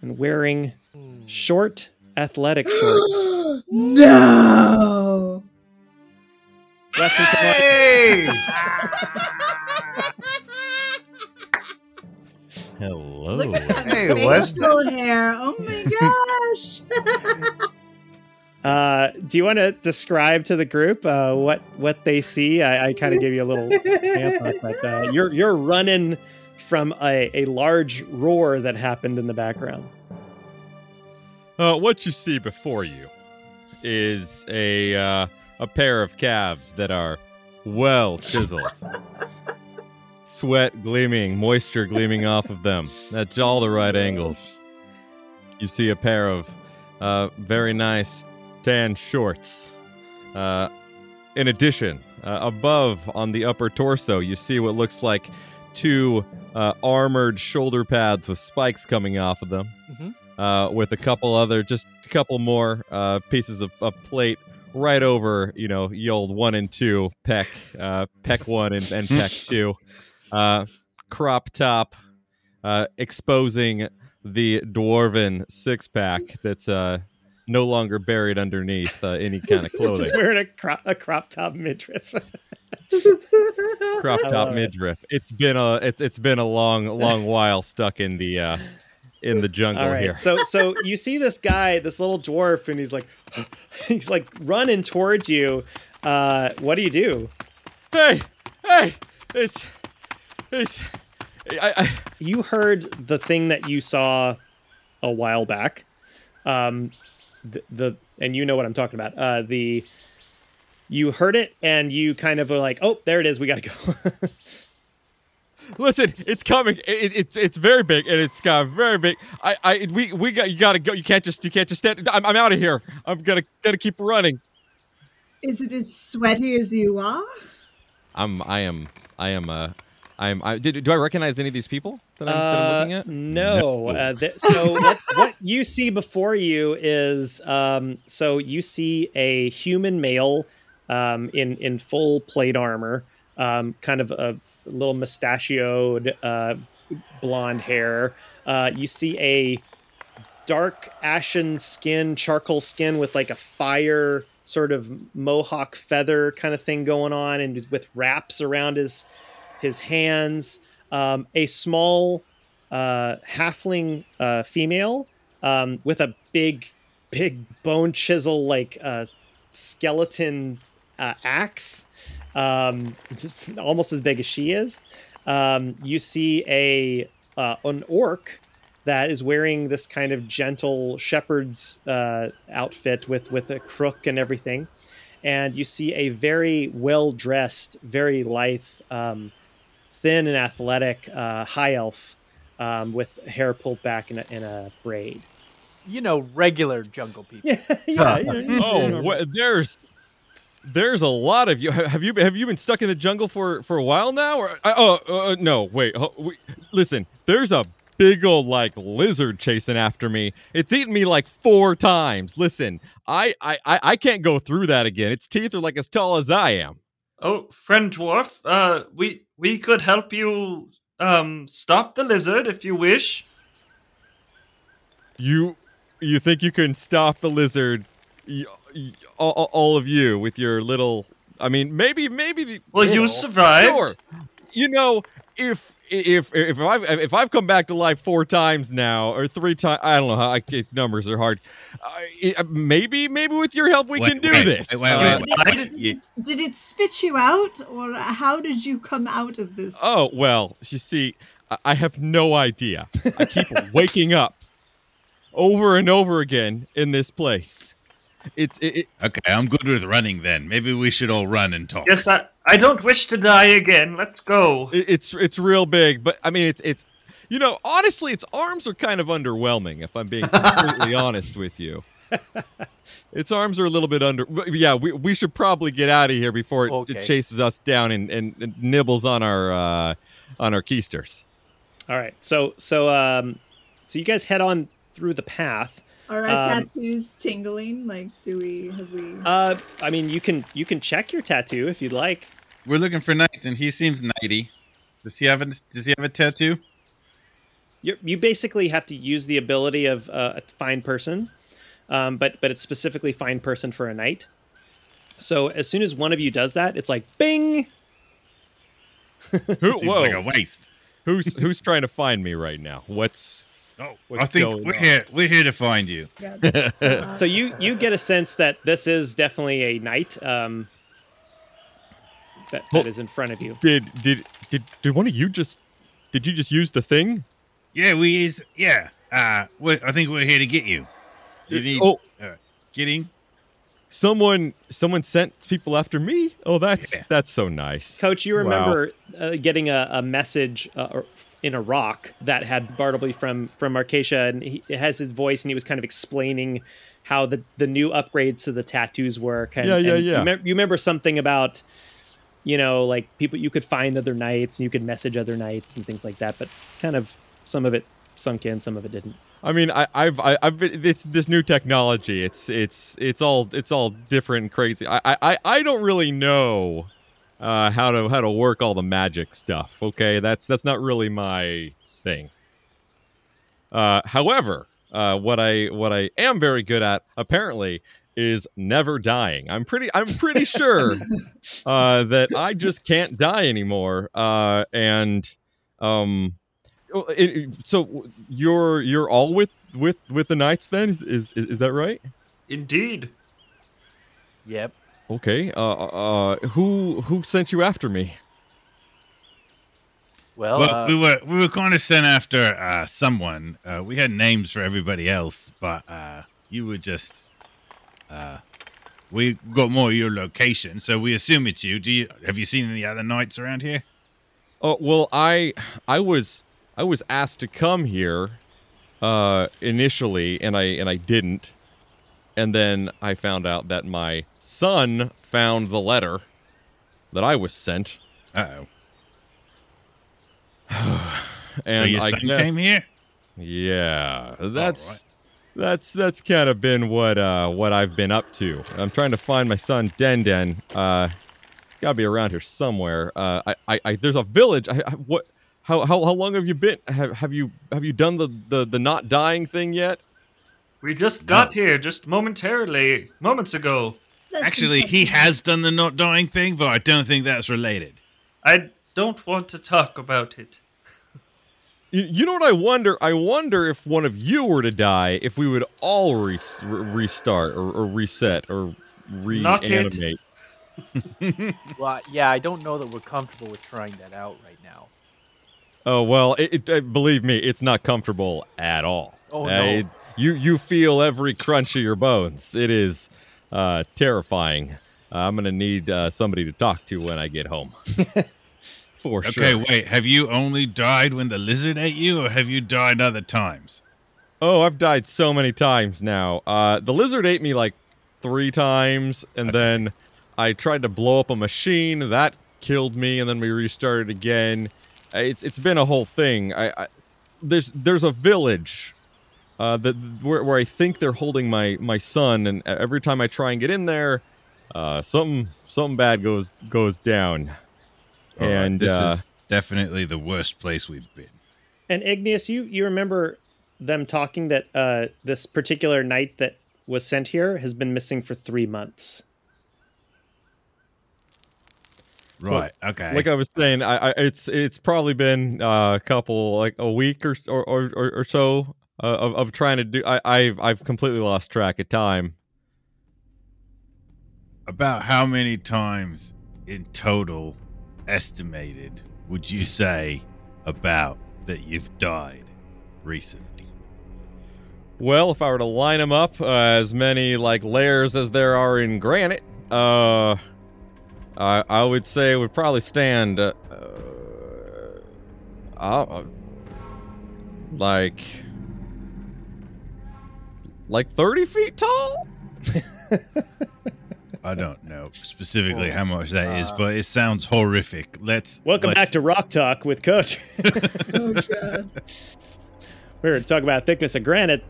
and wearing short athletic <gasps> shorts. no. Weston, come on. Hey! Hello. Look at that Hey, Weston. facial hair. Oh my gosh. <laughs> Uh, do you want to describe to the group uh, what what they see? I, I kind of gave you a little pamphlet, but uh, you're you're running from a, a large roar that happened in the background. Uh, what you see before you is a uh, a pair of calves that are well chiseled. <laughs> sweat gleaming, moisture gleaming off of them. At all the right angles. You see a pair of uh, very nice tan shorts. Uh, in addition, uh, above on the upper torso, you see what looks like two uh, armored shoulder pads with spikes coming off of them, Mhm. uh, with a couple other, just a couple more uh, pieces of, of plate right over, you know, the old one and two peck, uh, peck one and, and peck <laughs> two, uh, crop top, uh, exposing the dwarven six pack that's uh, no longer buried underneath uh, any kind of <laughs> clothing. Just wearing a crop, a crop top midriff. <laughs> crop top it. midriff. It's been a it's it's been a long long <laughs> while stuck in the uh in the jungle right. here. So so you see this guy, this little dwarf, and he's like he's like running towards you. Uh, what do you do? Hey, hey, it's it's I, I You heard the thing that you saw a while back. Um, the, the and you know what I'm talking about. Uh, the you heard it and you kind of were like, oh, there it is. We got to go. <laughs> listen. It's coming. It, it, it's it's very big and it's got very big. I I we we got you got to go. You can't just you can't just stand. I'm, I'm out of here. I'm gonna gonna keep running. Is it as sweaty as you are? I'm I am I am uh I am I did do I recognize any of these people that I'm, that I'm Uh, looking at? No. Uh, th- so <laughs> what, what you see before you is um, so you see a human male um, in in full plate armor, um, kind of a little mustachioed, uh, blonde hair. Uh, you see a dark ashen skin, charcoal skin with like a fire sort of mohawk feather kind of thing going on, and with wraps around his his hands. Um, a small uh, halfling uh, female um, with a big, big bone chisel like uh, skeleton uh, axe, um, almost as big as she is. Um, you see a uh, an orc that is wearing this kind of gentle shepherd's uh, outfit with with a crook and everything, and you see a very well dressed, very lithe, um, thin and athletic uh, high elf um, with hair pulled back in a, in a braid. You know, regular jungle people. Yeah, <laughs> yeah. you know, you Oh, know, wha- there's there's a lot of you. Have you have you been stuck in the jungle for for a while now? Or oh uh, no, wait. ho- we- listen, there's a big old like lizard chasing after me. It's eaten me like four times. Listen, I I I I can't go through that again. Its teeth are like as tall as I am. Oh, friend dwarf, uh, we we could help you um stop the lizard if you wish. You you think you can stop the lizard? Y- y- all, all- of you with your little. I mean, maybe maybe the Well, you know, survived. Sure. You know, if if if I've if I've come back to life four times now or three times, I don't know how I, it- numbers are hard. Uh, maybe maybe with your help we Wait, can do wait, this. wait, wait, Uh, wait, didn't- You- Did it spit you out, or how did you come out of this? Oh well, you see, I- I have no idea. I keep <laughs> waking up over and over again in this place. It's it, it, okay, I'm good with running then. Maybe we should all run and talk. Yes, I I don't wish to die again. Let's go. it- it's it's real big, but I mean it's it's you know honestly its arms are kind of underwhelming if I'm being completely <laughs> honest with you. Its arms are a little bit under. but Yeah, we, we should probably get out of here before it, it chases us down and, and, and nibbles on our uh, on our keisters. All right. So so um so you guys head on through the path. Are our Um, tattoos tingling? Like, do we have we? Uh I mean you can you can check your tattoo if you'd like. We're looking for knights, and he seems knighty. Does he have a Does he have a tattoo? You you basically have to use the ability of uh, a fine person, um, but but it's specifically fine person for a knight. So as soon as one of you does that, it's like Bing. Who, <laughs> Seems whoa, like a waste. who's who's trying to find me right now? What's Oh, I think we're on? here. We're here to find you. <laughs> uh, So you you get a sense that this is definitely a knight. Um, that, Well- that is in front of you. did did did did one of you just did you just use the thing? Yeah, we is. Yeah. Uh, we I think we're here to get you. You need Oh, uh, getting. someone someone sent people after me. Oh, that's Yeah. that's so nice. Coach, you Wow. remember uh, getting a, a message uh, or- in a rock that had Bartleby from from Arcacia, and he it has his voice, and he was kind of explaining how the the new upgrades to the tattoos work. And, Yeah, yeah, and yeah. You, mem- you remember something about, you know, like people you could find other knights, and you could message other knights and things like that. But kind of some of it sunk in, some of it didn't. I mean, I, I've I, I've been this, this new technology. It's it's it's all it's all different and crazy. I I, I don't really know uh, how to how to work all the magic stuff. Okay, that's that's not really my thing. Uh, however, uh, what I what I am very good at apparently is never dying. I'm pretty I'm pretty <laughs> sure uh, that I just can't die anymore. Uh, and um, oh, it- it- so you're you're all with with with the knights then? Is is is that right? Indeed. Yep. Okay. Uh, uh, who who sent you after me? Well, well, uh, we were we were kind of sent after uh, someone. Uh, we had names for everybody else, but uh, you were just. Uh, we got more of your location, so we assume it's you. Do you have you seen any other knights around here? Oh well, I I was I was asked to come here uh, initially, and I and I didn't, and then I found out that my son found the letter that I was sent, Uh oh. <sighs> and So your I son guess, came here. Yeah, that's that's that's kind of been what uh what I've been up to. I'm trying to find my son Den Den. Uh, he's got to be around here somewhere. Uh, I, I, I there's a village. I, I what? How, how how long have you been? Have have you have you done the the the not dying thing yet? We just got here just momentarily, moments ago. That's Actually, he has done the not dying thing, but I don't think that's related. I don't want to talk about it. You, you know what I wonder? I wonder if one of you were to die, if we would all re- re- restart or, or reset or Not it. reanimate. <laughs> well, yeah, I don't know that we're comfortable with trying that out right now. Oh well, it, it, uh, believe me, it's not comfortable at all. Oh, Uh, no. it- you you feel every crunch of your bones. It is uh, terrifying. Uh, I'm gonna need uh, somebody to talk to when I get home. <laughs> For Okay, sure. Okay, wait. Have you only died when the lizard ate you, or have you died other times? Oh, I've died so many times now. Uh, the lizard ate me like three times, and then I tried to blow up a machine that killed me, and then we restarted again. It's it's been a whole thing. I, I there's there's a village uh, that where, where I think they're holding my my son, and every time I try and get in there, uh, something something bad goes goes down. All right, and this uh, is definitely the worst place we've been. And Igneous, you you remember them talking that uh, this particular knight that was sent here has been missing for three months. Right. okay. like I was saying, I, I it's it's probably been uh, a couple like a week or or or, or, or so uh, of of trying to do. I, I've I've completely lost track of time. About how many times in total, estimated, would you say about that you've died recently? Well, if I were to line them up, uh, as many like layers as there are in granite, uh, I I would say it would probably stand uh, uh, uh, like like thirty feet tall. <laughs> I don't know specifically how much that is, Uh, but it sounds horrific. Let's Welcome let's- back to Rock Talk with Coach. Oh <laughs> god. <laughs> we were talking about thickness of granite.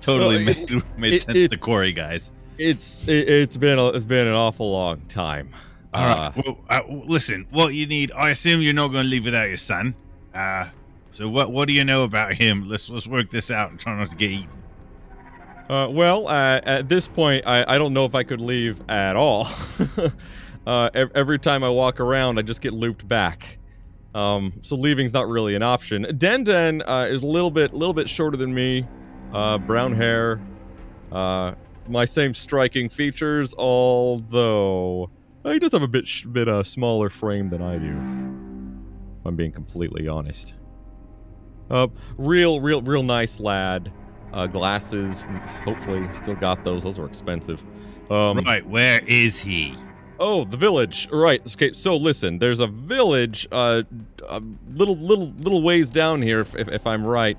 totally Well, made, made it- sense to it's- Corey, guys. It's it, it's been a, it's been an awful long time. All Uh, right. Well, uh, listen. What you need? I assume you're not going to leave without your son. Uh, so what what do you know about him? Let's let's work this out and try not to get eaten. Uh, well, uh, at this point, I, I don't know if I could leave at all. <laughs> uh, ev- every time I walk around, I just get looped back. Um, so leaving's not really an option. Den Den uh, is a little bit little bit shorter than me, uh, brown hair, uh, my same striking features, although he does have a bit sh- bit smaller frame than I do. If I'm being completely honest. Real, real, real nice lad. Uh, glasses. Hopefully, still got those. Those were expensive. Um, right, where is he? Oh, the village. Right. Okay. So listen, there's a village, uh, a little, little, little ways down here, if, if, if I'm right.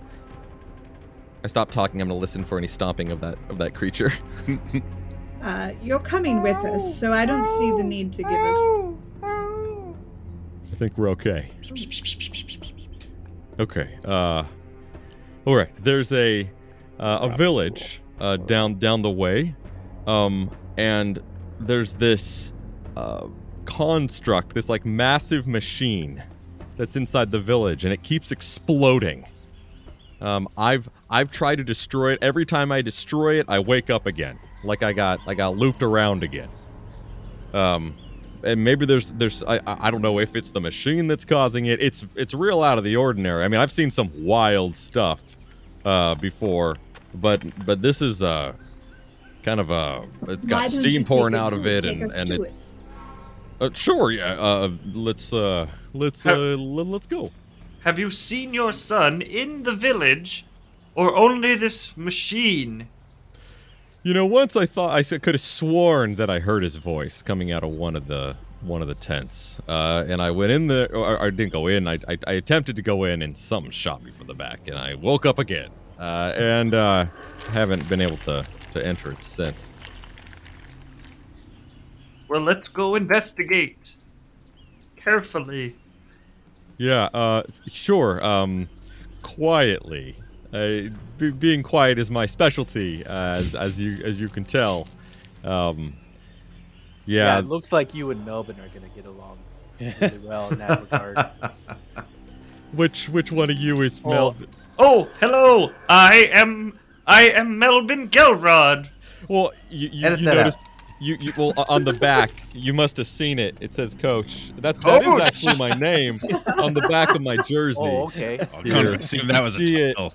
I stopped talking. I'm gonna listen for any stomping of that of that creature. <laughs> Uh, you're coming with us, so I don't see the need to give us. I think we're okay. Okay. Uh, all right. There's a a village uh, down down the way, um, and there's this uh, construct, this like massive machine that's inside the village, and it keeps exploding. Um, I've I've tried to destroy it. Every time I destroy it, I wake up again, like I got I got looped around again. Um, and maybe there's there's I I don't know if it's the machine that's causing it. It's it's real out of the ordinary. I mean, I've seen some wild stuff uh, before, but but this is uh kind of uh it's got steam pouring out of it, and and to it, uh, sure yeah uh let's uh let's uh let, let's go. Have you seen your son in the village, or only this machine? You know, once I thought I could have sworn that I heard his voice coming out of one of the one of the tents, uh, and I went in there. Or, I didn't go in. I, I, I attempted to go in, and something shot me from the back, and I woke up again, uh, and uh, haven't been able to to enter it since. Well, let's go investigate. Carefully. Yeah, uh, sure. Um, quietly. Uh, be- being quiet is my specialty, as as you as you can tell. Um, Yeah, yeah, it looks like you and Melvin are gonna get along really well in that regard. <laughs> which which one of you is Oh. Mel? Oh, hello. I am. I am Melvin Gelrod. Well, you, you, Edit you that noticed you, you well on the back you must have seen it. It says Coach. That that is Coach! actually my name <laughs> on the back of my jersey. oh, okay. Oh, Here, couldn't that was a see it. title.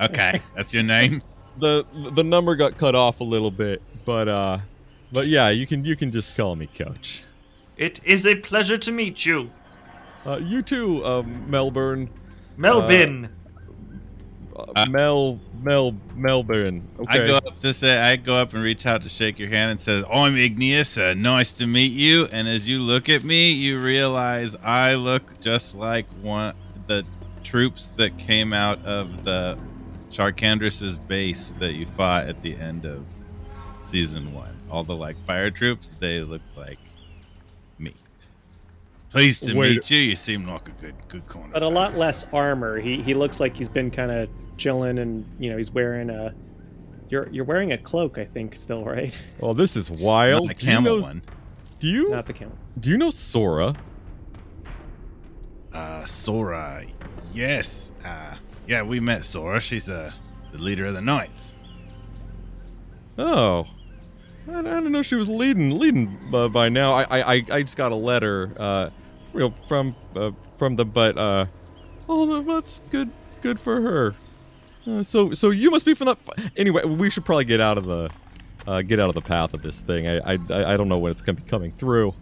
Okay, that's your name. The the number got cut off a little bit, but uh, but yeah, you can you can just call me Coach. It is a pleasure to meet you, Uh, you too, um, Melbourne. Melvin. Uh, Uh, Mel Mel Melbourne. Okay. I go up to say, I go up and reach out to shake your hand and says, "I'm Igneous. Uh, nice to meet you." And as you look at me, you realize I look just like one the troops that came out of the Sharkandris's base that you fought at the end of season one. All the like fire troops, they look like me. Pleased to Wait. meet you. You seem like a good good corner. but a lot less armor. He he looks like he's been kind of chilling, and you know he's wearing a. You're you're wearing a cloak, I think, still, <laughs> right? Well, this is Not wild. the Do you camel know- one. Do you Not the camel. do you know Sora? Uh, Sora. Yes. Uh, yeah, we met Sora. She's uh, the leader of the Knights. Oh, I, I didn't know she was leading leading uh, by now. I, I I- I just got a letter, uh, you know, from uh, from the but uh, oh that's good good for her. Uh, so so you must be from that. F- anyway, we should probably get out of the uh, get out of the path of this thing. I I, I don't know when it's gonna be coming through.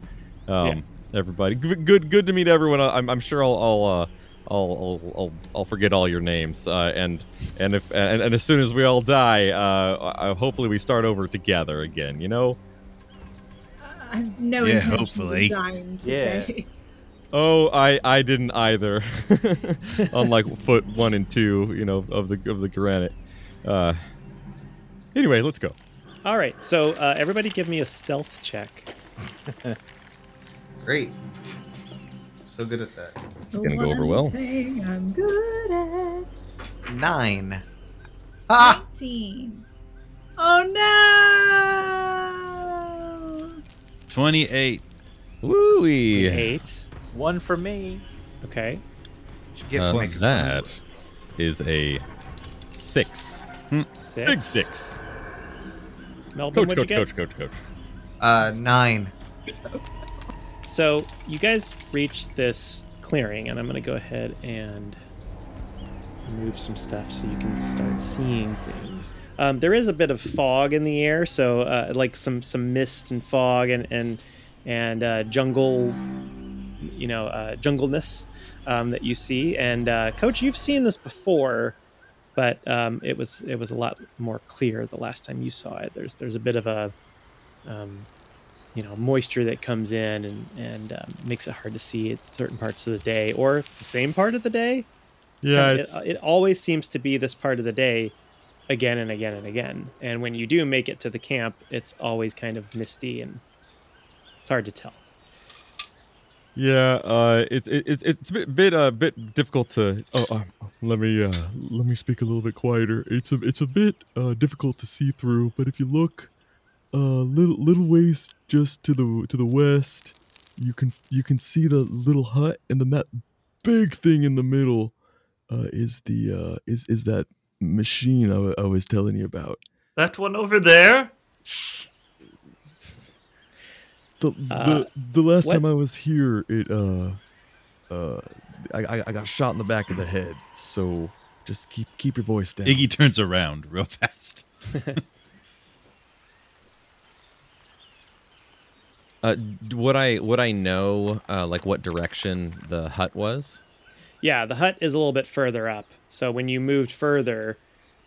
Um, Yeah. Everybody, good good good to meet everyone. I'm, I'm sure I'll I'll, uh, I'll I'll I'll I'll forget all your names. Uh, and and if and, and as soon as we all die, uh, uh, hopefully we start over together again. You know. I have no Yeah, intentions hopefully. of dying today. Yeah. <laughs> today. Oh, I I didn't either. <laughs> Unlike foot one and two, you know, of the of the granite. Uh, anyway, let's go. All right, so uh, everybody, give me a stealth check. <laughs> Great. So good at that. It's gonna go over well. Thing I'm good at. Nine. Ah! 18. Oh no! 28. Woo-wee. Eight. One for me. Okay. Did get Uh, that is a six. Six. Big six. Melvin, Coach, what'd coach, get? coach, coach, coach. Uh, nine. So you guys reach this clearing, and I'm going to go ahead and move some stuff so you can start seeing things. Um, there is a bit of fog in the air, so uh, like some some mist and fog and and and uh, jungle, you know, uh, jungleness um, that you see. And uh, Coach, you've seen this before. but um, it was it was a lot more clear the last time you saw it. There's there's a bit of a um, you know moisture that comes in and and um, makes it hard to see at certain parts of the day or the same part of the day. Yeah, Kind of- it's, it, it always seems to be this part of the day again and again and again. And when you do make it to the camp, it's always kind of misty and it's hard to tell. Yeah. Uh, it's it, it's it's a bit bit uh bit difficult to. Oh, uh, let me uh let me speak a little bit quieter. It's a it's a bit uh difficult to see through, but if you look uh little little ways just to the to the west, you can you can see the little hut, and then that big thing in the middle uh is the uh is is that machine I, I was telling you about. That one over there? The Uh, the the last what- time I was here, it uh uh I, I I got shot in the back of the head. So just keep keep your voice down. Iggy turns around real fast. <laughs> Uh, d- would I would I know uh, like what direction the hut was? Yeah, the hut is a little bit further up. So when you moved further,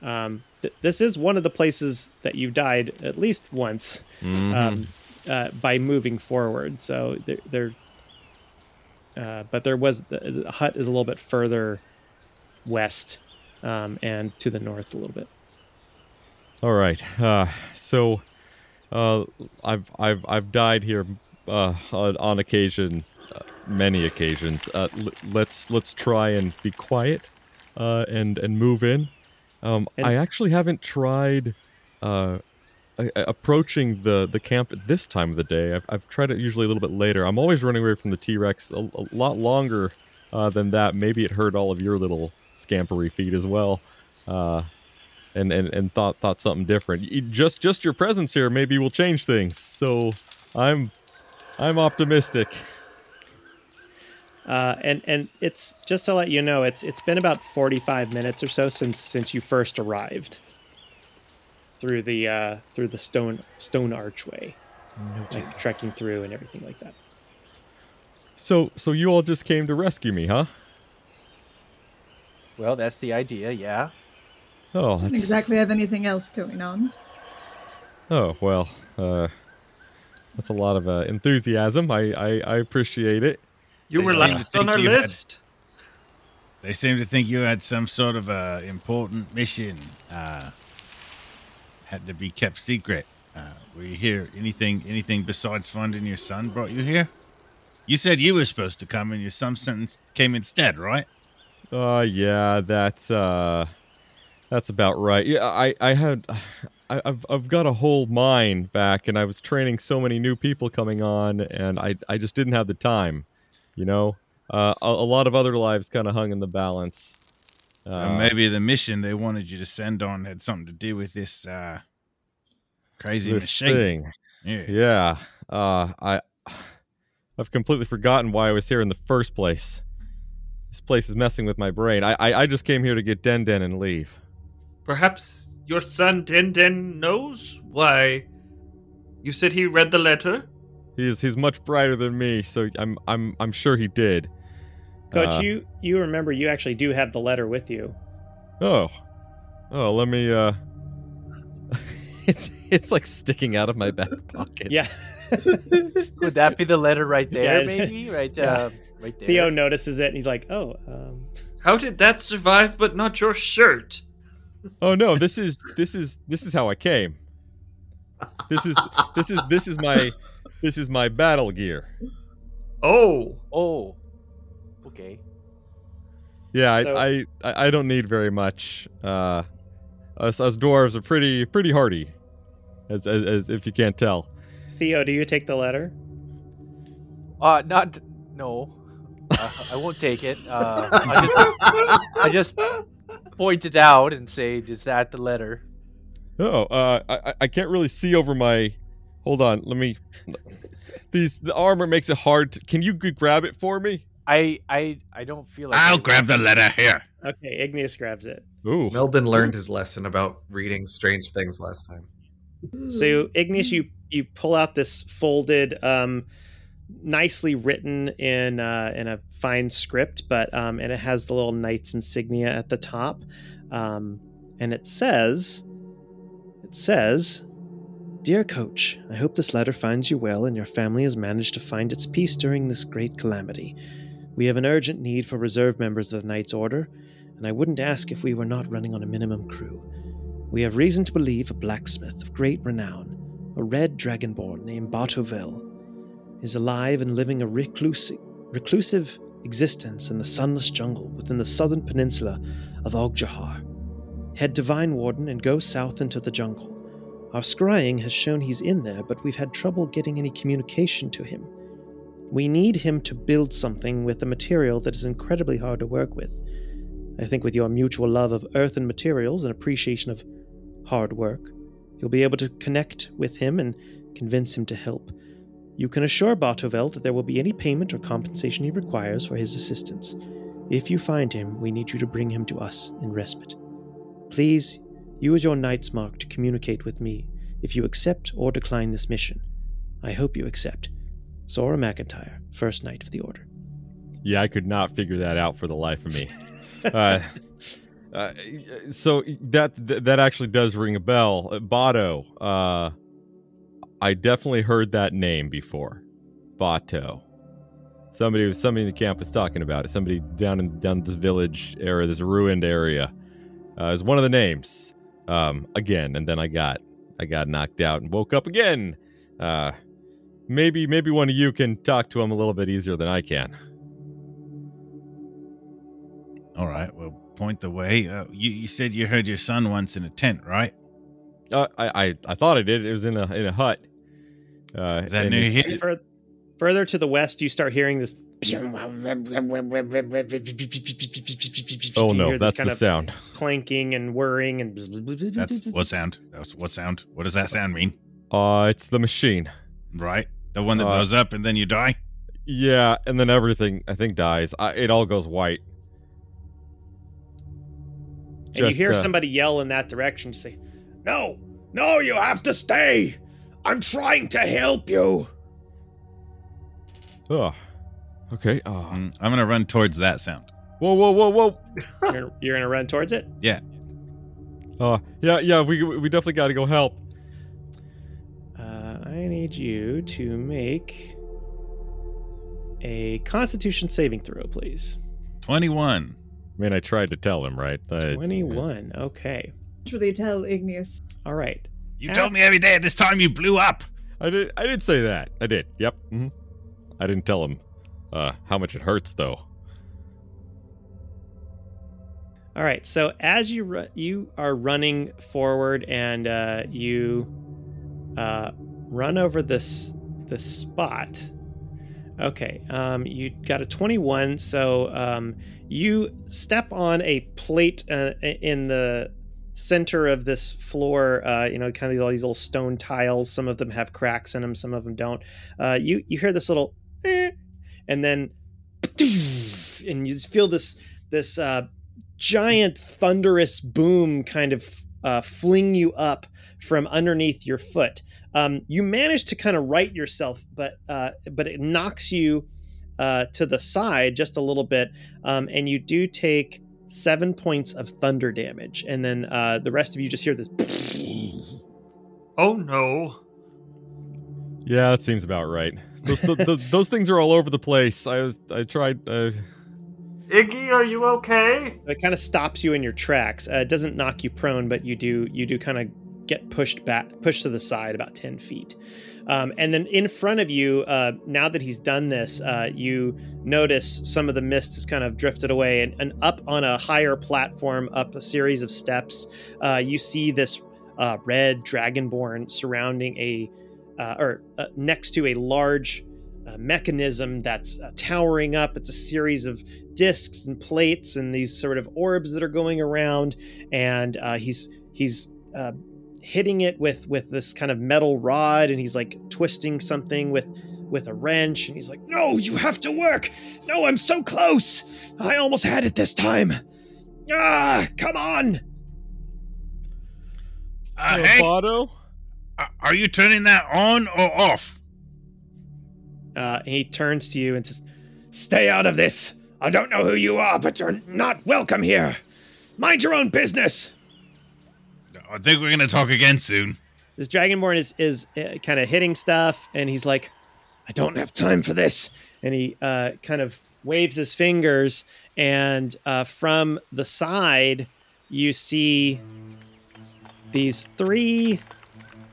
um, th- this is one of the places that you died at least once Mhm. um, uh, by moving forward. So there, there uh, but there was the, the hut is a little bit further west um, and to the north a little bit. All right. Uh, so uh, I've I've I've died here uh, on, on occasion, uh, many occasions. Uh, l- let's let's try and be quiet uh, and and move in. Um, And- I actually haven't tried approaching the the camp at this time of the day. I've, I've tried it usually a little bit later. I'm always running away from the T Rex a, a lot longer uh, than that. Maybe it hurt all of your little scampery feet as well. Uh, and, and, and thought thought something different. Just just your presence here maybe will change things. So I'm I'm optimistic. Uh, and and it's just to let you know, it's it's been about forty five minutes or so since since you first arrived through the uh, through the stone stone archway, like trekking through and everything like that. So so you all just came to rescue me, huh? Well, that's the idea, yeah. Oh, Don't exactly have anything else going on. oh well. Uh, that's a lot of uh, enthusiasm. I, I I appreciate it. You They were seem to last on think our you had- list. They seem to think you had some sort of uh, important mission. Uh, had to be kept secret. Uh, were you here? Anything? Anything besides finding your son brought you here? You said you were supposed to come, and your son sentence came instead, right? Uh yeah, that's uh that's about right. Yeah, I I had I, I've I've got a whole mine back and I was training so many new people coming on and I I just didn't have the time, you know? Uh a, a lot of other lives kind of hung in the balance. So Uh, maybe the mission they wanted you to send on had something to do with this uh, crazy this machine. thing. Yeah. Yeah. Uh I I've completely forgotten why I was here in the first place. This place is messing with my brain. I I, I just came here to get Den Den and leave. Perhaps your son Den Den knows why. You said he read the letter? He's he's much brighter than me, so I'm I'm I'm sure he did. Coach, Uh, you you remember you actually do have the letter with you. Oh. Oh, let me uh <laughs> it's it's like sticking out of my back pocket. Yeah. <laughs> Would that be the letter right <laughs> there, Yeah. maybe? Right, Yeah. uh, right there. Theo notices it and he's like, "Oh, um, How did that survive but not your shirt? Oh no, this is this is this is how I came. This is this is this is my this is my battle gear. Oh, Oh. Okay. Yeah, So- I, I I I don't need very much. Uh us us dwarves are pretty pretty hardy. As as, as if you can't tell. Theo, do you take the letter?" Uh, not no. Uh, I won't take it. Uh, I just, I just point it out and say, "Is that the letter?" Oh, uh I I- I can't really see over my Hold on, let me These the armor makes it hard to, Can you grab it for me? I, I, I don't feel like. I'll grab the letter here. Okay, Igneous grabs it. Ooh. Melvin learned his lesson about reading strange things last time. So Igneous, you you pull out this folded, um, nicely written in uh, in a fine script, but um, and it has the little knight's insignia at the top. Um, and it says, it says, Dear Coach, I hope this letter finds you well and your family has managed to find its peace during this great calamity. We have an urgent need for reserve members of the Knight's Order, and I wouldn't ask if we were not running on a minimum crew. We have reason to believe a blacksmith of great renown, a red dragonborn named Bartoville, is alive and living a recluse, reclusive existence in the sunless jungle within the southern peninsula of Ogjahar. Head to Vine Warden and go south into the jungle. Our scrying has shown he's in there, but we've had trouble getting any communication to him. We need him to build something with a material that is incredibly hard to work with. I think with your mutual love of earthen materials and appreciation of hard work, you'll be able to connect with him and convince him to help. You can assure Bartovel that there will be any payment or compensation he requires for his assistance. If you find him, we need you to bring him to us in respite. Please use your Knight's Mark to communicate with me if you accept or decline this mission. I hope you accept. Sora McIntyre, First Knight for the Order. Yeah, I could not figure that out for the life of me. <laughs> uh, uh, so that that actually does ring a bell. Uh, Bato, uh, I definitely heard that name before. Bato. Somebody was somebody in the camp was talking about it. Somebody down in down this village area, this ruined area, uh, is one of the names. Um, again, and then I got I got knocked out and woke up again. Uh, maybe maybe one of you can talk to him a little bit easier than I can. All right, well, point the way. Uh, you, you said you heard your son once in a tent, right? Uh, I, I I thought I did. It was in a in a hut. Uh, Is that and near here? Fur- further to the west, you start hearing this. Oh no, that's the sound. clanking and whirring and. That's what sound? That's what sound? What does that sound mean? Uh, it's the machine. Right, the one that Uh, blows up and then you die. Yeah, and then everything I think dies. I, it all goes white. And you hear uh, somebody yell in that direction. You say, "No, no, you have to stay. I'm trying to help you." Oh, okay. Oh. I'm gonna run towards that sound. Whoa, whoa, whoa, whoa. <laughs> You're, you're gonna run towards it. Yeah. Uh, yeah, yeah. We we definitely got to go help. I need you to make a Constitution saving throw, please. Twenty-one. I mean, I tried to tell him, right? I- Twenty-one. Okay. Literally tell Igneous. All right. You Ah. told me every day at this time you blew up. I did. I did say that. I did. Yep. hmm I didn't tell him uh, how much it hurts, though. All right. So as you ru- you are running forward and uh, you uh, run over this this spot. Okay. Um, you got a 21. So um, you step on a plate uh, in the center of this floor. Uh, you know, kind of all these little stone tiles. Some of them have cracks in them. Some of them don't. Uh, you you hear this little, eh, and then, and you feel this this. Uh, giant thunderous boom kind of uh, fling you up from underneath your foot. Um, you manage to kind of right yourself, but uh, but it knocks you uh, to the side just a little bit, um, and you do take seven points of thunder damage, and then uh, the rest of you just hear this. <laughs> Oh no. Yeah, that seems about right. Those th- th- those things are all over the place. I was I tried. Iggy, are you okay? it kind of stops you in your tracks. Uh, it doesn't knock you prone, but you do you do kind of get pushed back, pushed to the side about ten feet. Um, and then in front of you, uh, now that he's done this, uh, you notice some of the mist has kind of drifted away, and, and up on a higher platform, up a series of steps, uh, you see this uh, red dragonborn surrounding a, uh, or next to a large uh, mechanism that's uh, towering up. It's a series of discs and plates and these sort of orbs that are going around, and uh, he's he's uh, hitting it with with this kind of metal rod, and he's like twisting something with with a wrench, and he's like, "No, you have to work. No, I'm so close. I almost had it this time. Ah, come on." Uh, uh, hey, are you turning that on or off? Uh, he turns to you and says, "Stay out of this. I don't know who you are, but you're not welcome here. mind your own business. I think we're gonna talk again soon. This dragonborn is is uh, kind of hitting stuff, and he's like, "I don't have time for this," and he uh, kind of waves his fingers, and uh, from the side, you see these three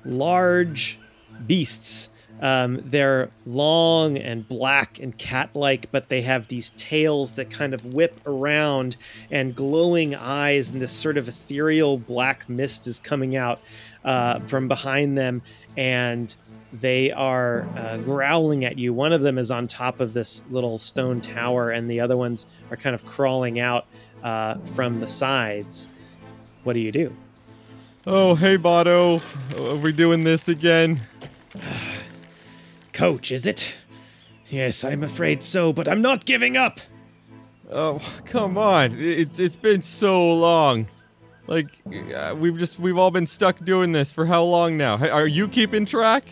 large beasts. Um, they're long and black and cat like, but they have these tails that kind of whip around and glowing eyes, and this sort of ethereal black mist is coming out uh, from behind them. And they are uh, growling at you. One of them is on top of this little stone tower, and the other ones are kind of crawling out uh, from the sides. What do you do? Oh, hey, Botto. Are we doing this again? Coach, is it? Yes, I'm afraid so, but I'm not giving up. Oh, come on. It's it's been so long. Like uh, we've just we've all been stuck doing this for how long now? Are you keeping track?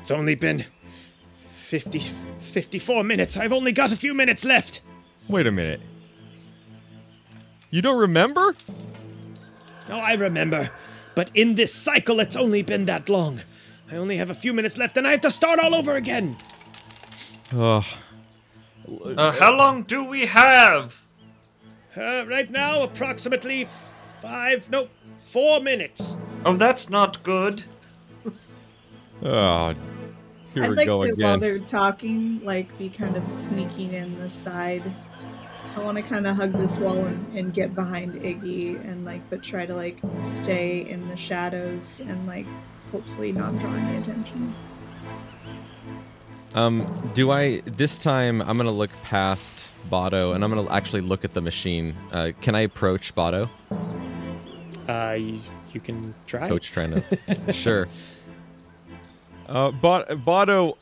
It's only been 50, 54 minutes. I've only got a few minutes left. Wait a minute. You don't remember? No, I remember. But in this cycle, it's only been that long. I only have a few minutes left, and I have to start all over again. Oh, Uh, how long do we have? Uh, right now, approximately five, no, four minutes. Oh, that's not good. oh. Here I'd we like go to, while they're talking, like be kind of sneaking in the side. I want to kind of hug this wall and, and get behind Iggy and like, but try to like stay in the shadows and like hopefully not draw any attention. Um, do I this time? I'm gonna look past Botto, and I'm gonna actually look at the machine. Uh, can I approach Botto? Uh, you, you can try. Coach trying to. <laughs> sure. Uh, Bot- Botto.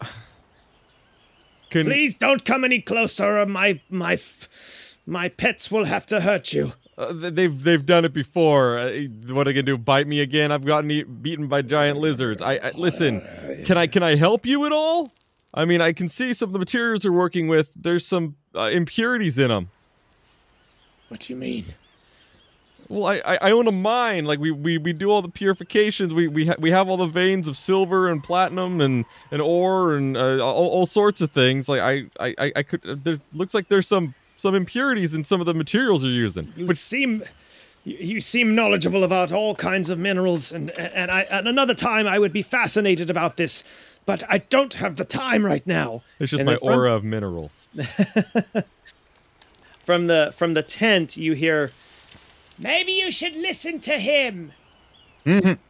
Can Please don't come any closer, or my my my pets will have to hurt you. Uh, they've they've done it before. Uh, what are they gonna do? Bite me again? I've gotten eat, beaten by giant lizards. I, I listen. Can I can I help you at all? I mean, I can see some of the materials you're working with. There's some uh, impurities in them. What do you mean? Well, I, I I own a mine. Like we, we, we do all the purifications. We we ha- we have all the veins of silver and platinum and, and ore and uh, all, all sorts of things. Like I I, I- I could. uh, There looks like there's some some impurities in some of the materials you're using. You seem you, you seem knowledgeable about all kinds of minerals, and and I at another time I would be fascinated about this, but I don't have the time right now. It's just And my then from- aura of minerals. <laughs> From the from the tent, you hear. Maybe you should listen to him. Mm-hmm.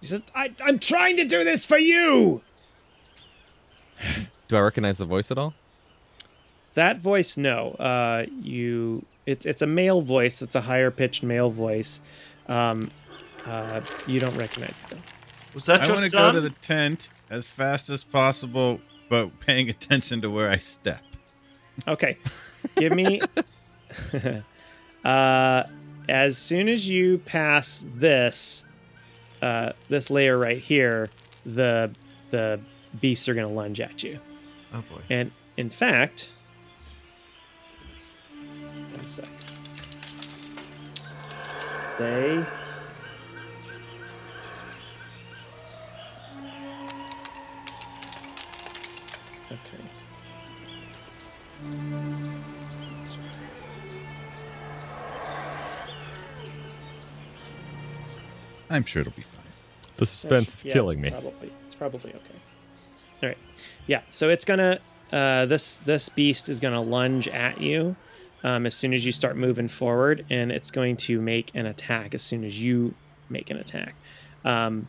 He says, I, "I'm trying to do this for you." Do I recognize the voice at all? That voice, no. Uh, you, it's it's a male voice. It's a higher pitched male voice. Um, uh, you don't recognize it though. Was that I your want to go to the tent as fast as possible, but paying attention to where I step. Okay, give me. <laughs> uh, as soon as you pass this, uh, this layer right here, the the beasts are gonna lunge at you. Oh boy. And in fact, They. Okay. I'm sure it'll be fine. The suspense is Yeah, killing me. Probably, it's probably okay. All right, yeah. So it's gonna uh, this this beast is gonna lunge at you um, as soon as you start moving forward, and it's going to make an attack as soon as you make an attack, um,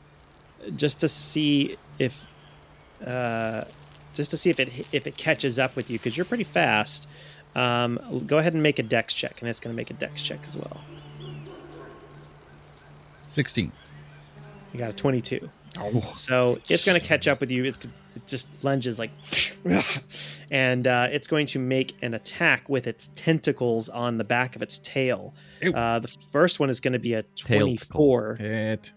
just to see if uh, just to see if it if it catches up with you because you're pretty fast. Um, go ahead and make a dex check, and it's going to make a dex check as well. 16. You got a 22. So it's going to catch up with you. It's it just lunges like, <laughs> and uh, it's going to make an attack with its tentacles on the back of its tail. Uh, the first one is going to be a 24, Hit.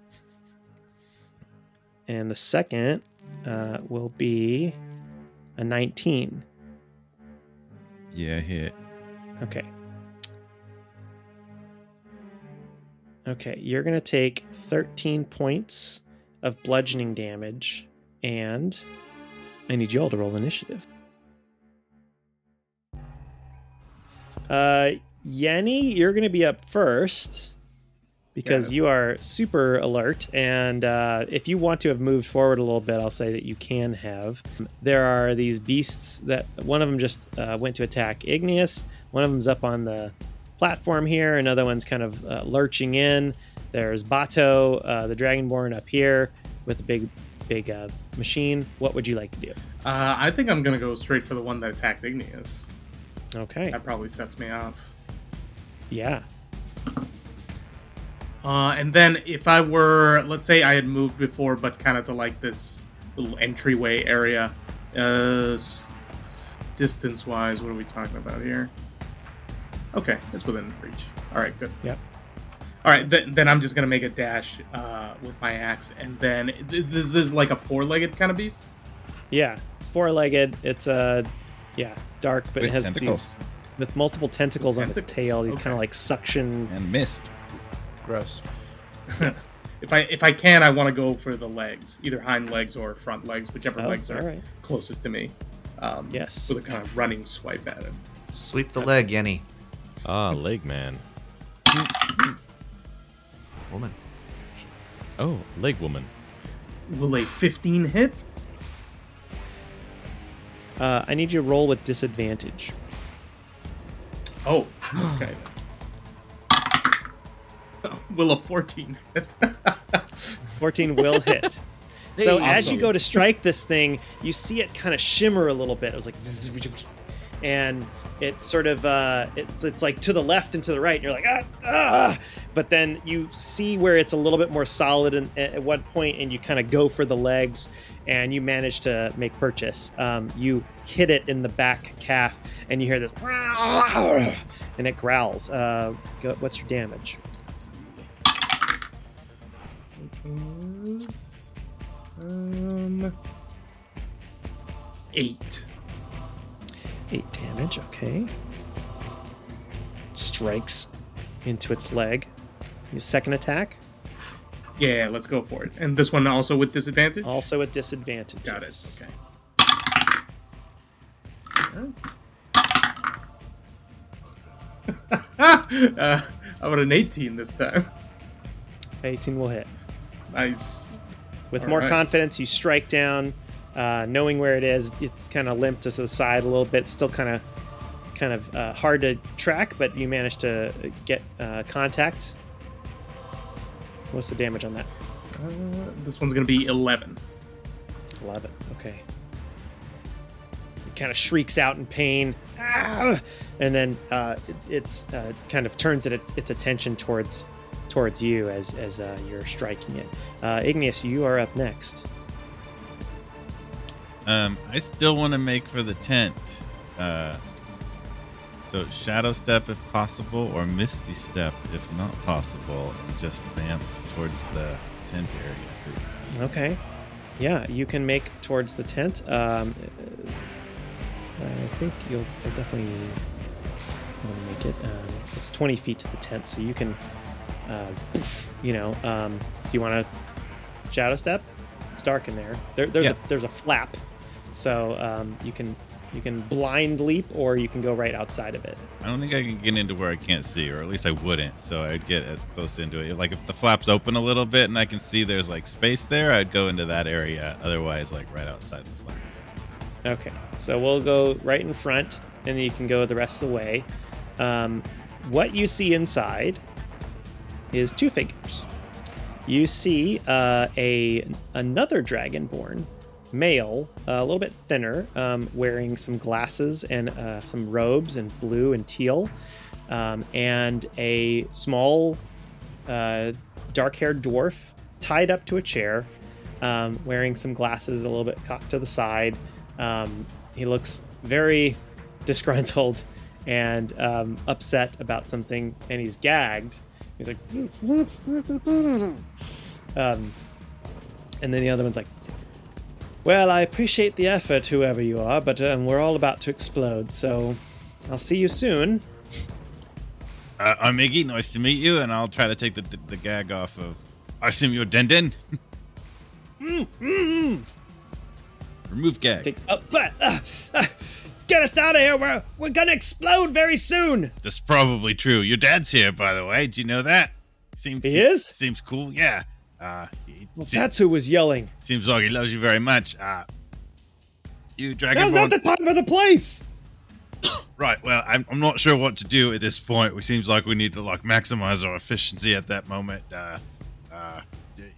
and the second uh, will be a 19. Yeah, hit. Okay. Okay, you're gonna take 13 points of bludgeoning damage, and I need you all to roll initiative. Uh, Yenny, you're gonna be up first because you are super alert, and uh, if you want to have moved forward a little bit, I'll say that you can have. There are these beasts that one of them just uh, went to attack Igneous. One of them's up on the platform here. Another one's kind of uh, lurching in. There's Bato, uh, the Dragonborn, up here with the big, big uh, machine. What would you like to do? Uh, I think I'm gonna go straight for the one that attacked Igneous. Okay. That probably sets me off. Yeah. Uh, and then if I were, let's say I had moved before, but kind of to like this little entryway area, uh, distance-wise, what are we talking about here? Okay, it's within reach. All right, good. Yep. All right, th- then I'm just gonna make a dash uh, with my axe, and then th- this is like a four-legged kind of beast. Yeah. It's four-legged. It's uh, yeah, dark, but With it has tentacles. these with multiple tentacles on its tail. These okay. kind of like suction. And mist. Gross. <laughs> If I if I can, I want to go for the legs, either hind legs or front legs, whichever Oh, legs are all right. closest to me. Um, Yes. With a kind of running swipe at it. Sweep the leg, Yenny. Ah, leg man. Woman. Oh, leg woman. Will a 15 hit? Uh, I need you to roll with disadvantage. Oh, okay. <laughs> Will a 14 hit? <laughs> 14 will hit. <laughs> So Hey. as you go to strike this thing, you see it kind of shimmer a little bit. It was like, and it's sort of uh, it's it's like to the left and to the right. And you're like ah, ah, but then you see where it's a little bit more solid and, at one point, and you kind of go for the legs, and you manage to make purchase. Um, you hit it in the back calf, and you hear this, <laughs> and it growls. Uh, what's your damage? Um, eight. Eight damage, okay. Strikes into its leg. Your second attack, Yeah, let's go for it. And this one also with disadvantage. also at disadvantage. Got it. Okay. <laughs> Uh, how about an 18 this time? 18 will hit. Nice. With All more right. confidence, you strike down, uh, knowing where it is. It's kind of limp to the side a little bit. Still kind of, kind of uh, hard to track, but you manage to get uh, contact. What's the damage on that? Uh, this one's gonna be 11. 11. Okay. It kind of shrieks out in pain. Ah! And then uh, it, it's uh, kind of turns it, its attention towards towards you as, as uh, you're striking it. Uh, Igneous, you are up next. Um, I still want to make for the tent. Uh, so shadow step if possible, or misty step if not possible, and just vamp towards the tent area. Okay. Yeah, you can make towards the tent. Um, uh, I think you'll, you'll definitely want to make it. Um, it's 20 feet to the tent, so you can, uh, you know, um, do you want to shadow step? It's dark in there. there there's Yeah. a there's a flap, so um, you can you can blind leap or you can go right outside of it. I don't think I can get into where I can't see, or at least I wouldn't. So I'd get as close into it. Like if the flaps open a little bit and I can see there's like space there, I'd go into that area. Otherwise, like right outside the flap. Okay, so we'll go right in front, and then you can go the rest of the way. Um, what you see inside is two figures. You see uh, a another dragonborn male, uh, a little bit thinner, um, wearing some glasses and uh, some robes in blue and teal, um, and a small, uh, dark-haired dwarf tied up to a chair, um, wearing some glasses a little bit cocked to the side. Um, he looks very <laughs> disgruntled and um, upset about something, and he's gagged. He's like, <laughs> um, and then the other one's like, "Well, I appreciate the effort, whoever you are, but um, we're all about to explode, so I'll see you soon." Uh, I'm Iggy. Nice to meet you, and I'll try to take the, the, the gag off of. I assume you're Den Den. Remove gag. Take, uh, uh, uh, get us out of here. We're, we're gonna explode very soon. That's probably true. Your dad's here, by the way. Did you know that? Seems He is? Seems cool. Yeah. Uh, Well, that's who was yelling. seems like he loves you very much. Uh, you Dragonborn. Now's not the time or the place. <coughs> Right. Well, I'm, I'm not sure what to do at this point. It seems like we need to like maximize our efficiency at that moment. Uh, uh,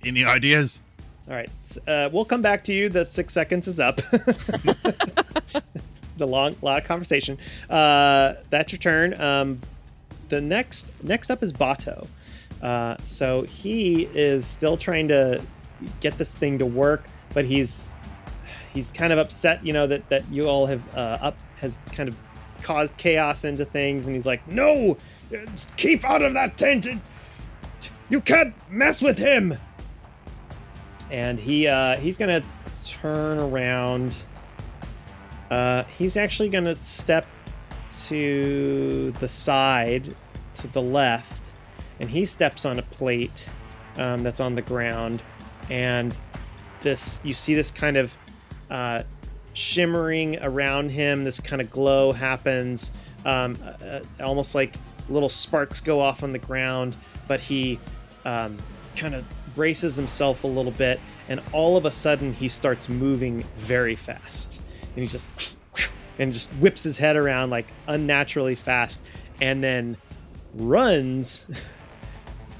any ideas? All right, uh, we'll come back to you. The six seconds is up. <laughs> it's a long, lot of conversation. Uh, that's your turn. Um, the next, next up is Bato. Uh, so he is still trying to get this thing to work, but he's he's kind of upset. You know that that you all have uh, up has kind of caused chaos into things, and he's like, "No, keep out of that tent. You can't mess with him." and he uh, he's gonna turn around. Uh, he's actually gonna step to the side, to the left, and he steps on a plate um, that's on the ground, and this you see this kind of uh, shimmering around him. This kind of glow happens, um, uh, almost like little sparks go off on the ground, but he um, kind of braces himself a little bit, and all of a sudden he starts moving very fast, and he just <laughs> and just whips his head around like unnaturally fast, and then runs <laughs>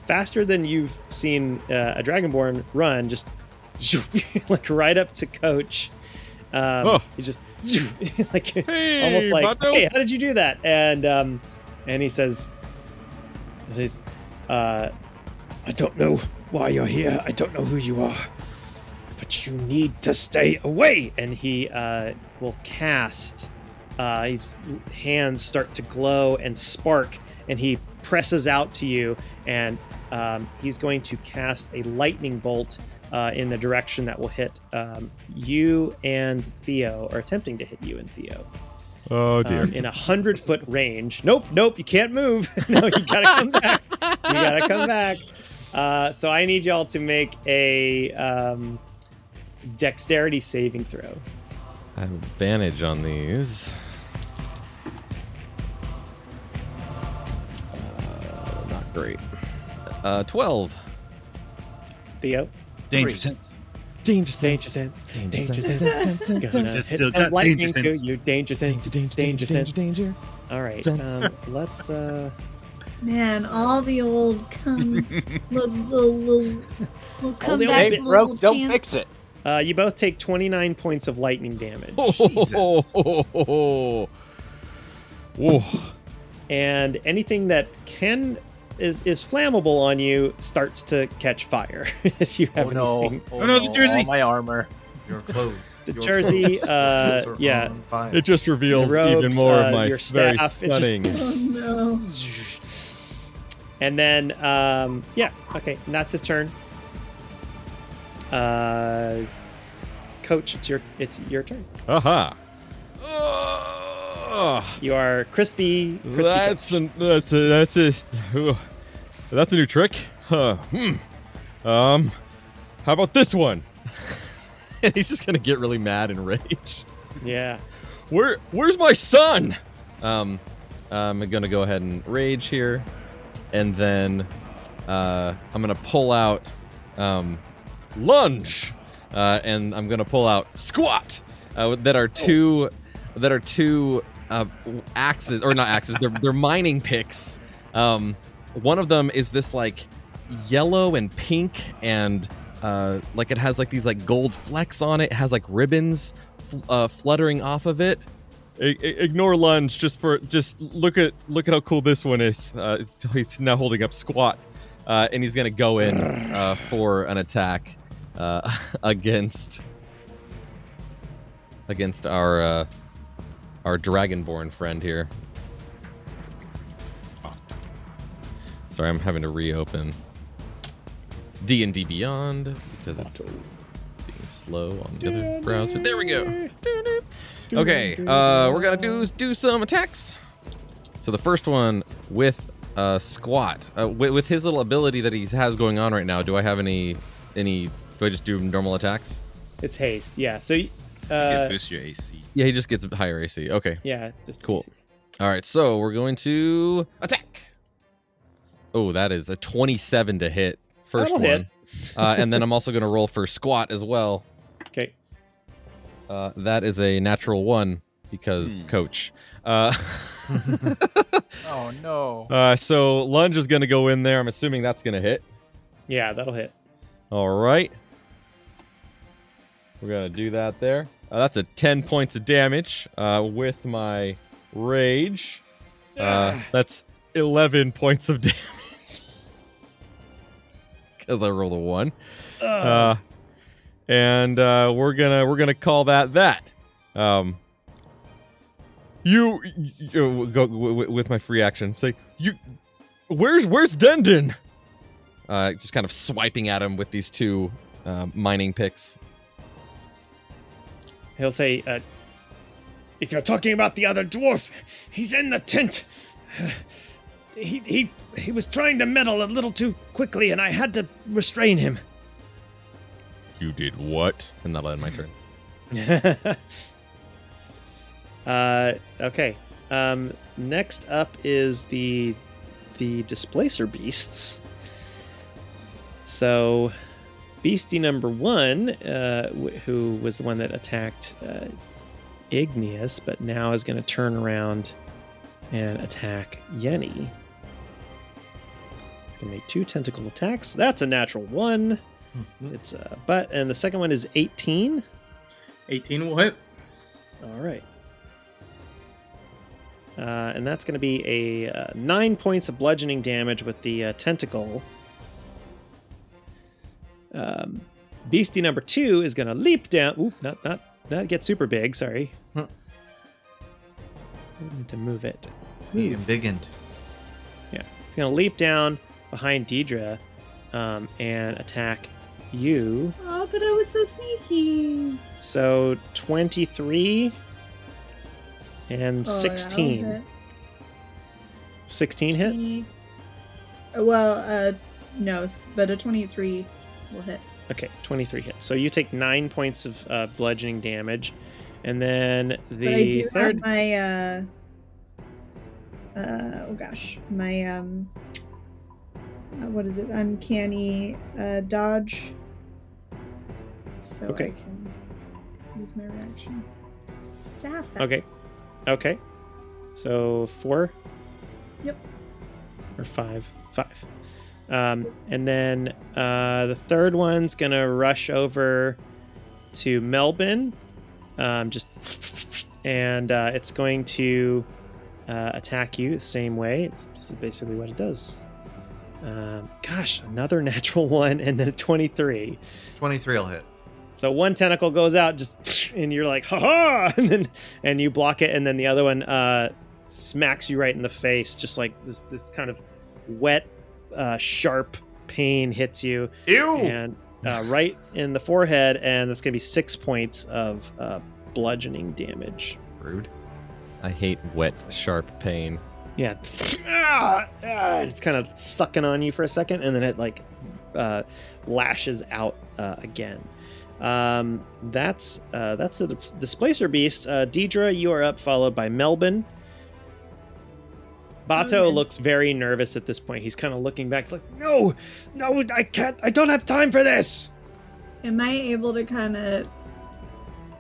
faster than you've seen uh, a dragonborn run, just <laughs> like right up to Coach. Um, Oh. He just <laughs> like Hey, almost like, Bato. hey, how did you do that? And um, and he says, he says, uh, I don't know why you're here. I don't know who you are, but you need to stay away. And he uh, will cast. Uh, his hands start to glow and spark, and he presses out to you, and um, he's going to cast a lightning bolt uh, in the direction that will hit um, you and Theo, or attempting to hit you and Theo Oh dear. um, in a hundred foot range. Nope, nope, you can't move. <laughs> no, you gotta come back. You gotta come back. Uh, so I need y'all to make a um, dexterity saving throw. I have advantage on these. Uh, not great. Uh, 12. Theo, Danger Three. sense. Danger danger sense, danger sense. sense. Gonna Just hit still some got lightning danger to sense. you, danger sense, danger, sense. danger. All right, sense. um, let's. Uh, Man, all the old come <laughs> little, little, little, will come the old back bit- Ain't little broke, don't chance. fix it. uh, you both take 29 points of lightning damage, <laughs> Jesus. Oh, Whoa. and anything that can is is flammable on you starts to catch fire <laughs> if you have Oh no. anything. Oh, no, the jersey. All my armor. Your clothes. The your jersey, clothes uh, yeah. on fire. It just reveals Your robes, even more uh, of my your very staff, it just- stunning. <laughs> Oh no. And then, um, yeah, okay, and that's his turn. Uh, Coach, it's your it's your turn. Aha. Ugh. You are crispy. crispy That's an, that's a, that's a ugh. <laughs> that's a new trick. Huh. Hmm. Um, how about this one? <laughs> He's just gonna get really mad and rage. yeah. Where where's my son? Um, I'm gonna go ahead and rage here, and then uh, I'm gonna pull out um, lunge, uh, and I'm gonna pull out squat. Uh, that are two, that are two uh, axes or not axes. They're they're mining picks. Um, one of them is this like yellow and pink and uh, like it has like these like gold flecks on it. It has like ribbons f- uh, fluttering off of it. I- ignore lunge. Just for just look at look at how cool this one is. Uh, he's now holding up squat. uh, and he's gonna go in uh, for an attack uh, <laughs> against against our uh, our dragonborn friend here. Sorry, I'm having to reopen D and D Beyond because it's being slow on the other browser. But There we go. Okay, uh, we're gonna do do some attacks. So the first one with uh, squat. Uh, with, with his little ability that he has going on right now, do I have any any? Do I just do normal attacks? It's haste. Yeah. So, You uh, can boost your AC. Yeah, he just gets a higher AC. Okay, yeah. just- cool. All right, so we're going to attack. Oh, that is a 27 to hit. First That'll one. hit. uh, and then I'm also going to roll for squat as well. Okay. Uh, that is a natural one because Hmm. coach. Uh, Oh no. <laughs> uh, so lunge is going to go in there. I'm assuming that's going to hit. Yeah, that'll hit. All right. We're going to do that there. Uh, that's a 10 points of damage uh, with my rage. Uh, that's 11 points of <laughs> damage. Because I rolled a 1. Uh, and uh, we're gonna we're gonna call that that. Um, you, you go w- w- with my free action. Say you, where's where's Dendon? Uh, just kind of swiping at him with these two uh, mining picks. He'll say, uh, "If you're talking about the other dwarf, he's in the tent. <sighs> He he he was trying to meddle a little too quickly, and I had to restrain him." You did what? And that'll end my turn. <laughs> uh, okay. Um, next up is the the displacer beasts. So, beastie number one, uh, wh- who was the one that attacked uh, Igneous, but now is going to turn around and attack Yenny. Gonna make two tentacle attacks. That's a natural one. It's uh, but and the second one is 18. 18 will hit. All right. Uh, and that's going to be a uh, nine points of bludgeoning damage with the uh, tentacle. Um, beastie number two is going to leap down. Oop, not not not get super big. Sorry. Hmm. I need to move it. Medium biggened. Yeah, he's going to leap down behind Deidre um, and attack you. Oh, but I was so sneaky. So 23 and Oh, yeah, that'll 16. hit. 16 hit? Twenty- Well, uh, no, but a 23 will hit. Okay, 23 hits. So you take nine points of uh, bludgeoning damage. And then the but I do third. have my, uh, uh, oh gosh, my, um, uh, what is it? Uncanny uh, dodge. So Okay. I can use my reaction to half that. Okay. Okay. So four? Yep. Or five? Five. Um, and then uh, the third one's going to rush over to Melbourne. Um, just. And uh, it's going to uh, attack you the same way. It's, this is basically what it does. Um, gosh, another <laughs> natural one and then a 23. 23 will hit. So one tentacle goes out, just and you're like, ha ha, <laughs> and then and you block it, and then the other one uh, smacks you right in the face, just like this this kind of wet, uh, sharp pain hits you, Ew! and uh, right in the forehead, and that's gonna be six points of uh, bludgeoning damage. Rude. I hate wet, sharp pain. Yeah, Ah, ah, it's kind of sucking on you for a second, and then it like uh, lashes out uh, again. Um, that's uh, that's the displacer beast. Uh, Deidre, you are up, followed by Melbourne. Bato Okay. looks very nervous at this point. He's kind of looking back. He's like, no, no, I can't. I don't have time for this. Am I able to kind of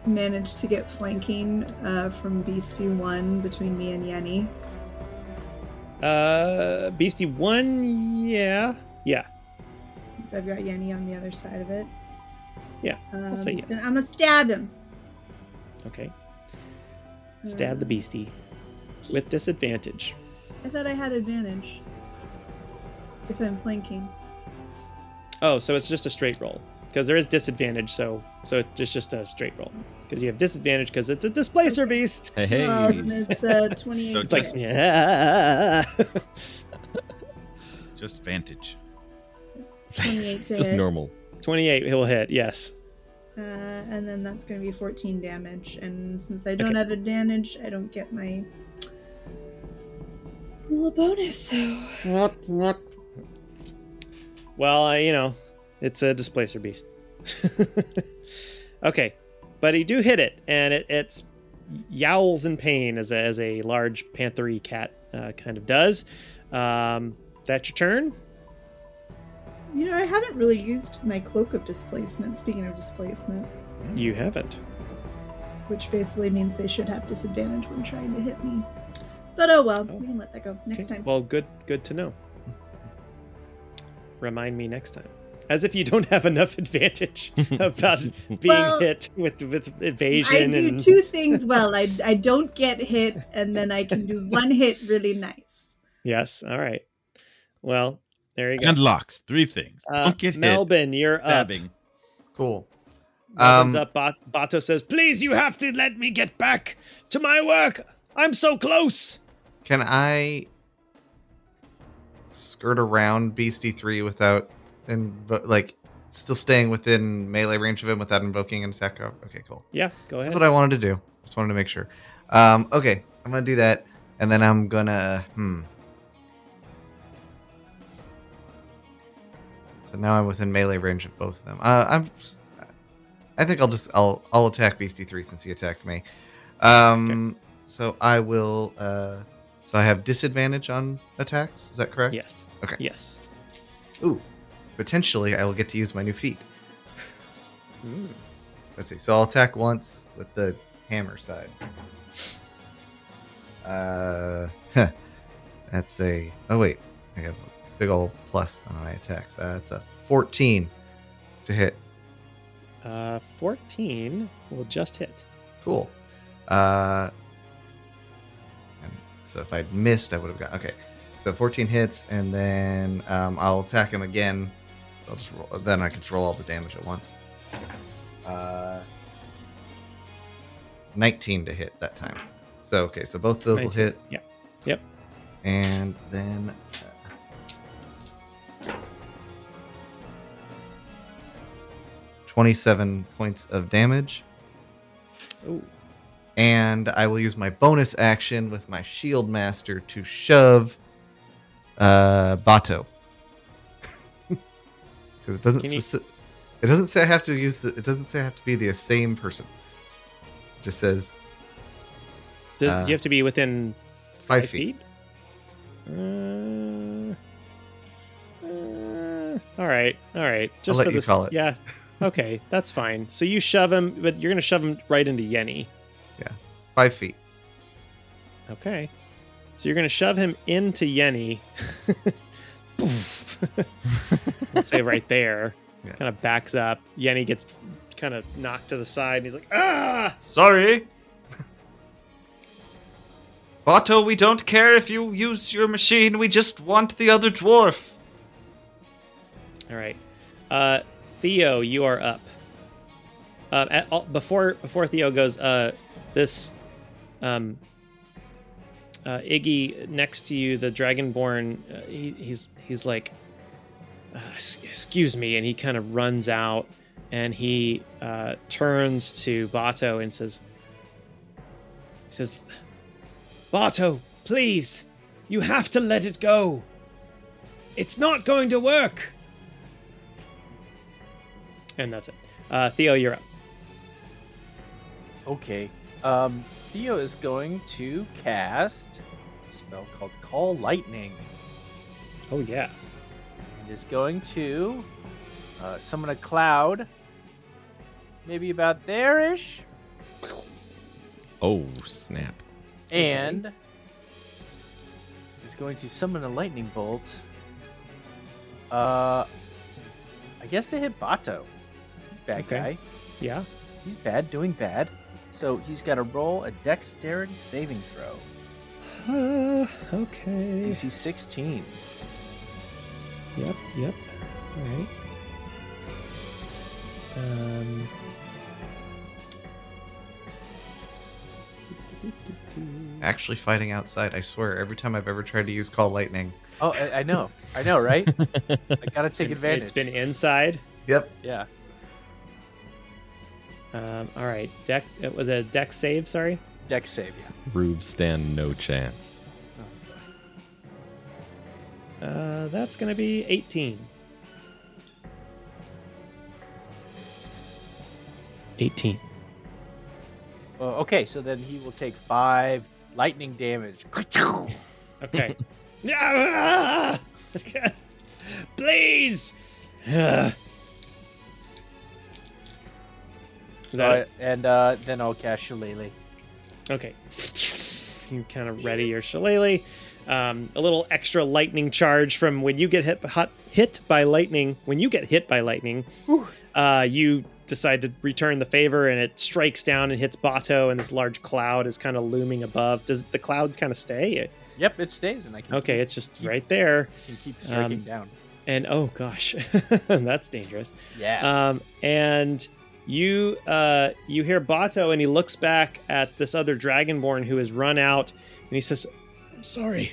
manage to get flanking uh, from Beastie 1 between me and Yenny? Uh, Beastie one, yeah, yeah. Since I've got Yenny on the other side of it. Yeah, Um, say yes. I'm gonna stab him. Okay, stab the Uh, beastie with disadvantage. I thought I had advantage. If I'm flanking. Oh, so it's just a straight roll because there is disadvantage. So so it's just a straight roll because you have disadvantage because it's a displacer beast. Hey, hey. Well, then it's uh, <laughs> 28. So It's like yeah. <laughs> Just vantage. 28 to <laughs> Just hit. normal. Twenty-eight. He'll hit. Yes. Uh, and then that's going to be 14 damage. And since I don't Okay. have advantage, I don't get my Well, a bonus, though. Well, uh, you know, it's a displacer beast. <laughs> okay, but you do hit it, and it it's yowls in pain as a, as a large panthery cat uh, kind of does. Um, that's your turn. You know, I haven't really used my cloak of displacement. Speaking of displacement, You haven't. which basically means they should have disadvantage when trying to hit me. But oh well, Oh. we can let that go next Okay, time. Well, good good to know. Remind me next time. As if you don't have enough <laughs> advantage about <laughs> being Well, hit with with evasion. I evasion do and two things well. I I don't get hit, and then I can do <laughs> one hit really nice. Yes. All right. Well, there you go. And locks. Three things. Uh, Don't get hit. Melvin, you're up. Stabbing. Cool. Melvin's Um, up. Ba- Bato says, "Please, you have to let me get back to my work. I'm so close." Can I skirt around Beastie 3 without invo- like still staying within melee range of him without invoking an attack? Okay, cool. Yeah, go ahead. That's what I wanted to do. Just wanted to make sure. Um, okay, I'm gonna do that, and then I'm gonna hmm. So now I'm within melee range of both of them. Uh, I'm. I think I'll just I'll I'll attack Beastie three since he attacked me. Um, so I will. Uh, so I have disadvantage on attacks. Is that correct? yes. Okay. Yes. Ooh, potentially I will get to use my new feat. Mm. Let's see. So I'll attack once with the hammer side. Uh, <laughs> that's a. Oh wait, I have a big old plus on my attacks. Uh, that's a 14 to hit. Uh, 14 will just hit. Cool. Uh, so if I'd missed, I would have got. Okay, so 14 hits, and then um, I'll attack him again. I'll just roll, then I can roll all the damage at once. Uh, 19 to hit that time. So okay, so both of those will hit. yeah. Yep. And then. Uh, 27 points of damage. Ooh. And I will use my bonus action with my shield master to shove uh Bato. <laughs> Because it doesn't you- speci- it doesn't say I have to use the it doesn't say I have to be the same person. It just says Does, Uh, do you have to be within five, five feet. feet? Uh, uh, all right, all right. Just let for you this, call it. Yeah. <laughs> Okay, that's fine. So you shove him, but you're gonna shove him right into Yenny. Five feet. Okay. So you're gonna shove him into Yenny. Say right <laughs> there. Yeah. Kind of backs up. Yenny gets kind of knocked to the side, and he's like, "Ah!" Sorry. Bato, we don't care if you use your machine. We just want the other dwarf. All right, uh, Theo, you are up. Uh, at, all- before before Theo goes, uh, this um, uh, Iggy next to you, the Dragonborn, uh, he, he's he's like, uh, excuse me, and he kind of runs out, and he uh, turns to Bato and says, he says, Bato, please, you have to let it go. It's not going to work. And that's it. Uh, Theo, you're up. Okay. Um, Theo is going to cast a spell called Call Lightning. Oh yeah. And is going to uh, summon a cloud. Maybe about there ish. Oh, snap. And is going to summon a lightning bolt. Uh, I guess to hit Bato. He's a bad Okay. guy. Yeah. He's bad, doing bad. So he's got to roll a dexterity saving throw. Uh, okay. DC 16. Yep. Yep. All right. Um. Actually fighting outside, I swear, every time I've ever tried to use Call Lightning. Oh, I, I know. I know, right? <laughs> I gotta take It's been- advantage. It's been inside. Yep. yeah. Um, all right. Deck. It was a deck save. Sorry. Dex save. Yeah. Roofs stand no chance. Uh, that's going to be 18. 18. Uh, okay, so then he will take five lightning damage. <laughs> Okay. <laughs> Please! <sighs> <laughs> Is that Uh, it? and uh, then I'll cast Shillelagh. Okay. <laughs> You kind of ready your shillelagh. Um, a little extra lightning charge from when you get hit, hot, hit by lightning. When you get hit by lightning, uh, you decide to return the favor, and it strikes down and hits Bato, and this large cloud is kind of looming above. Does the cloud kind of stay? Yep, it stays, and I can Okay, keep, it's just right there. can keep striking um, down. And oh gosh, <laughs> that's dangerous. Yeah. Um, and you uh, you hear Bato, and he looks back at this other Dragonborn who has run out, and he says, "I'm sorry,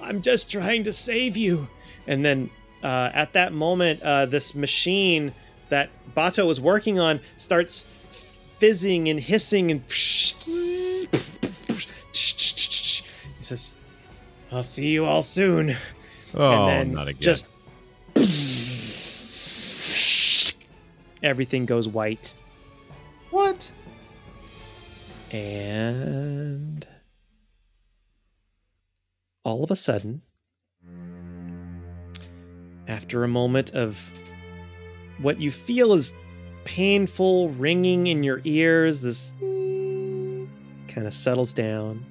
I'm just trying to save you." And then uh, at that moment, uh, this machine that Bato was working on starts fizzing and hissing, and he says, "I'll see you all soon." Oh, and then not again. just everything goes white What? and all of a sudden after a moment of what you feel is painful ringing in your ears this kind of settles down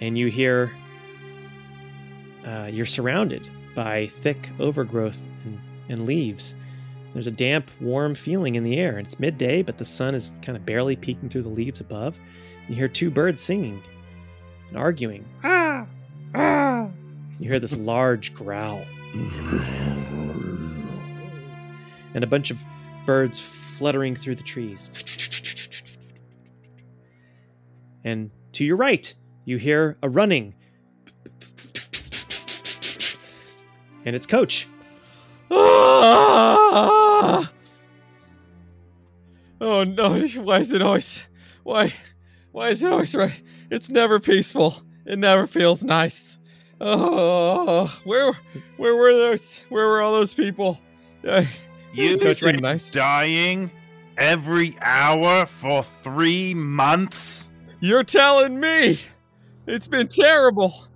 and you hear uh, you're surrounded by thick overgrowth and, and leaves there's a damp, warm feeling in the air. It's midday, but the sun is kind of barely peeking through the leaves above. You hear two birds singing and arguing. Ah! Ah! You hear this large growl. And a bunch of birds fluttering through the trees. And to your right, you hear a running. And it's Coach. Ah! <laughs> Oh no! <laughs> Why is it always? Why? Why is it always right? It's never peaceful. It never feels nice. Oh, where, where were those? Where were all those people? You Coach been nice. dying every hour for three months? You're telling me it's been terrible.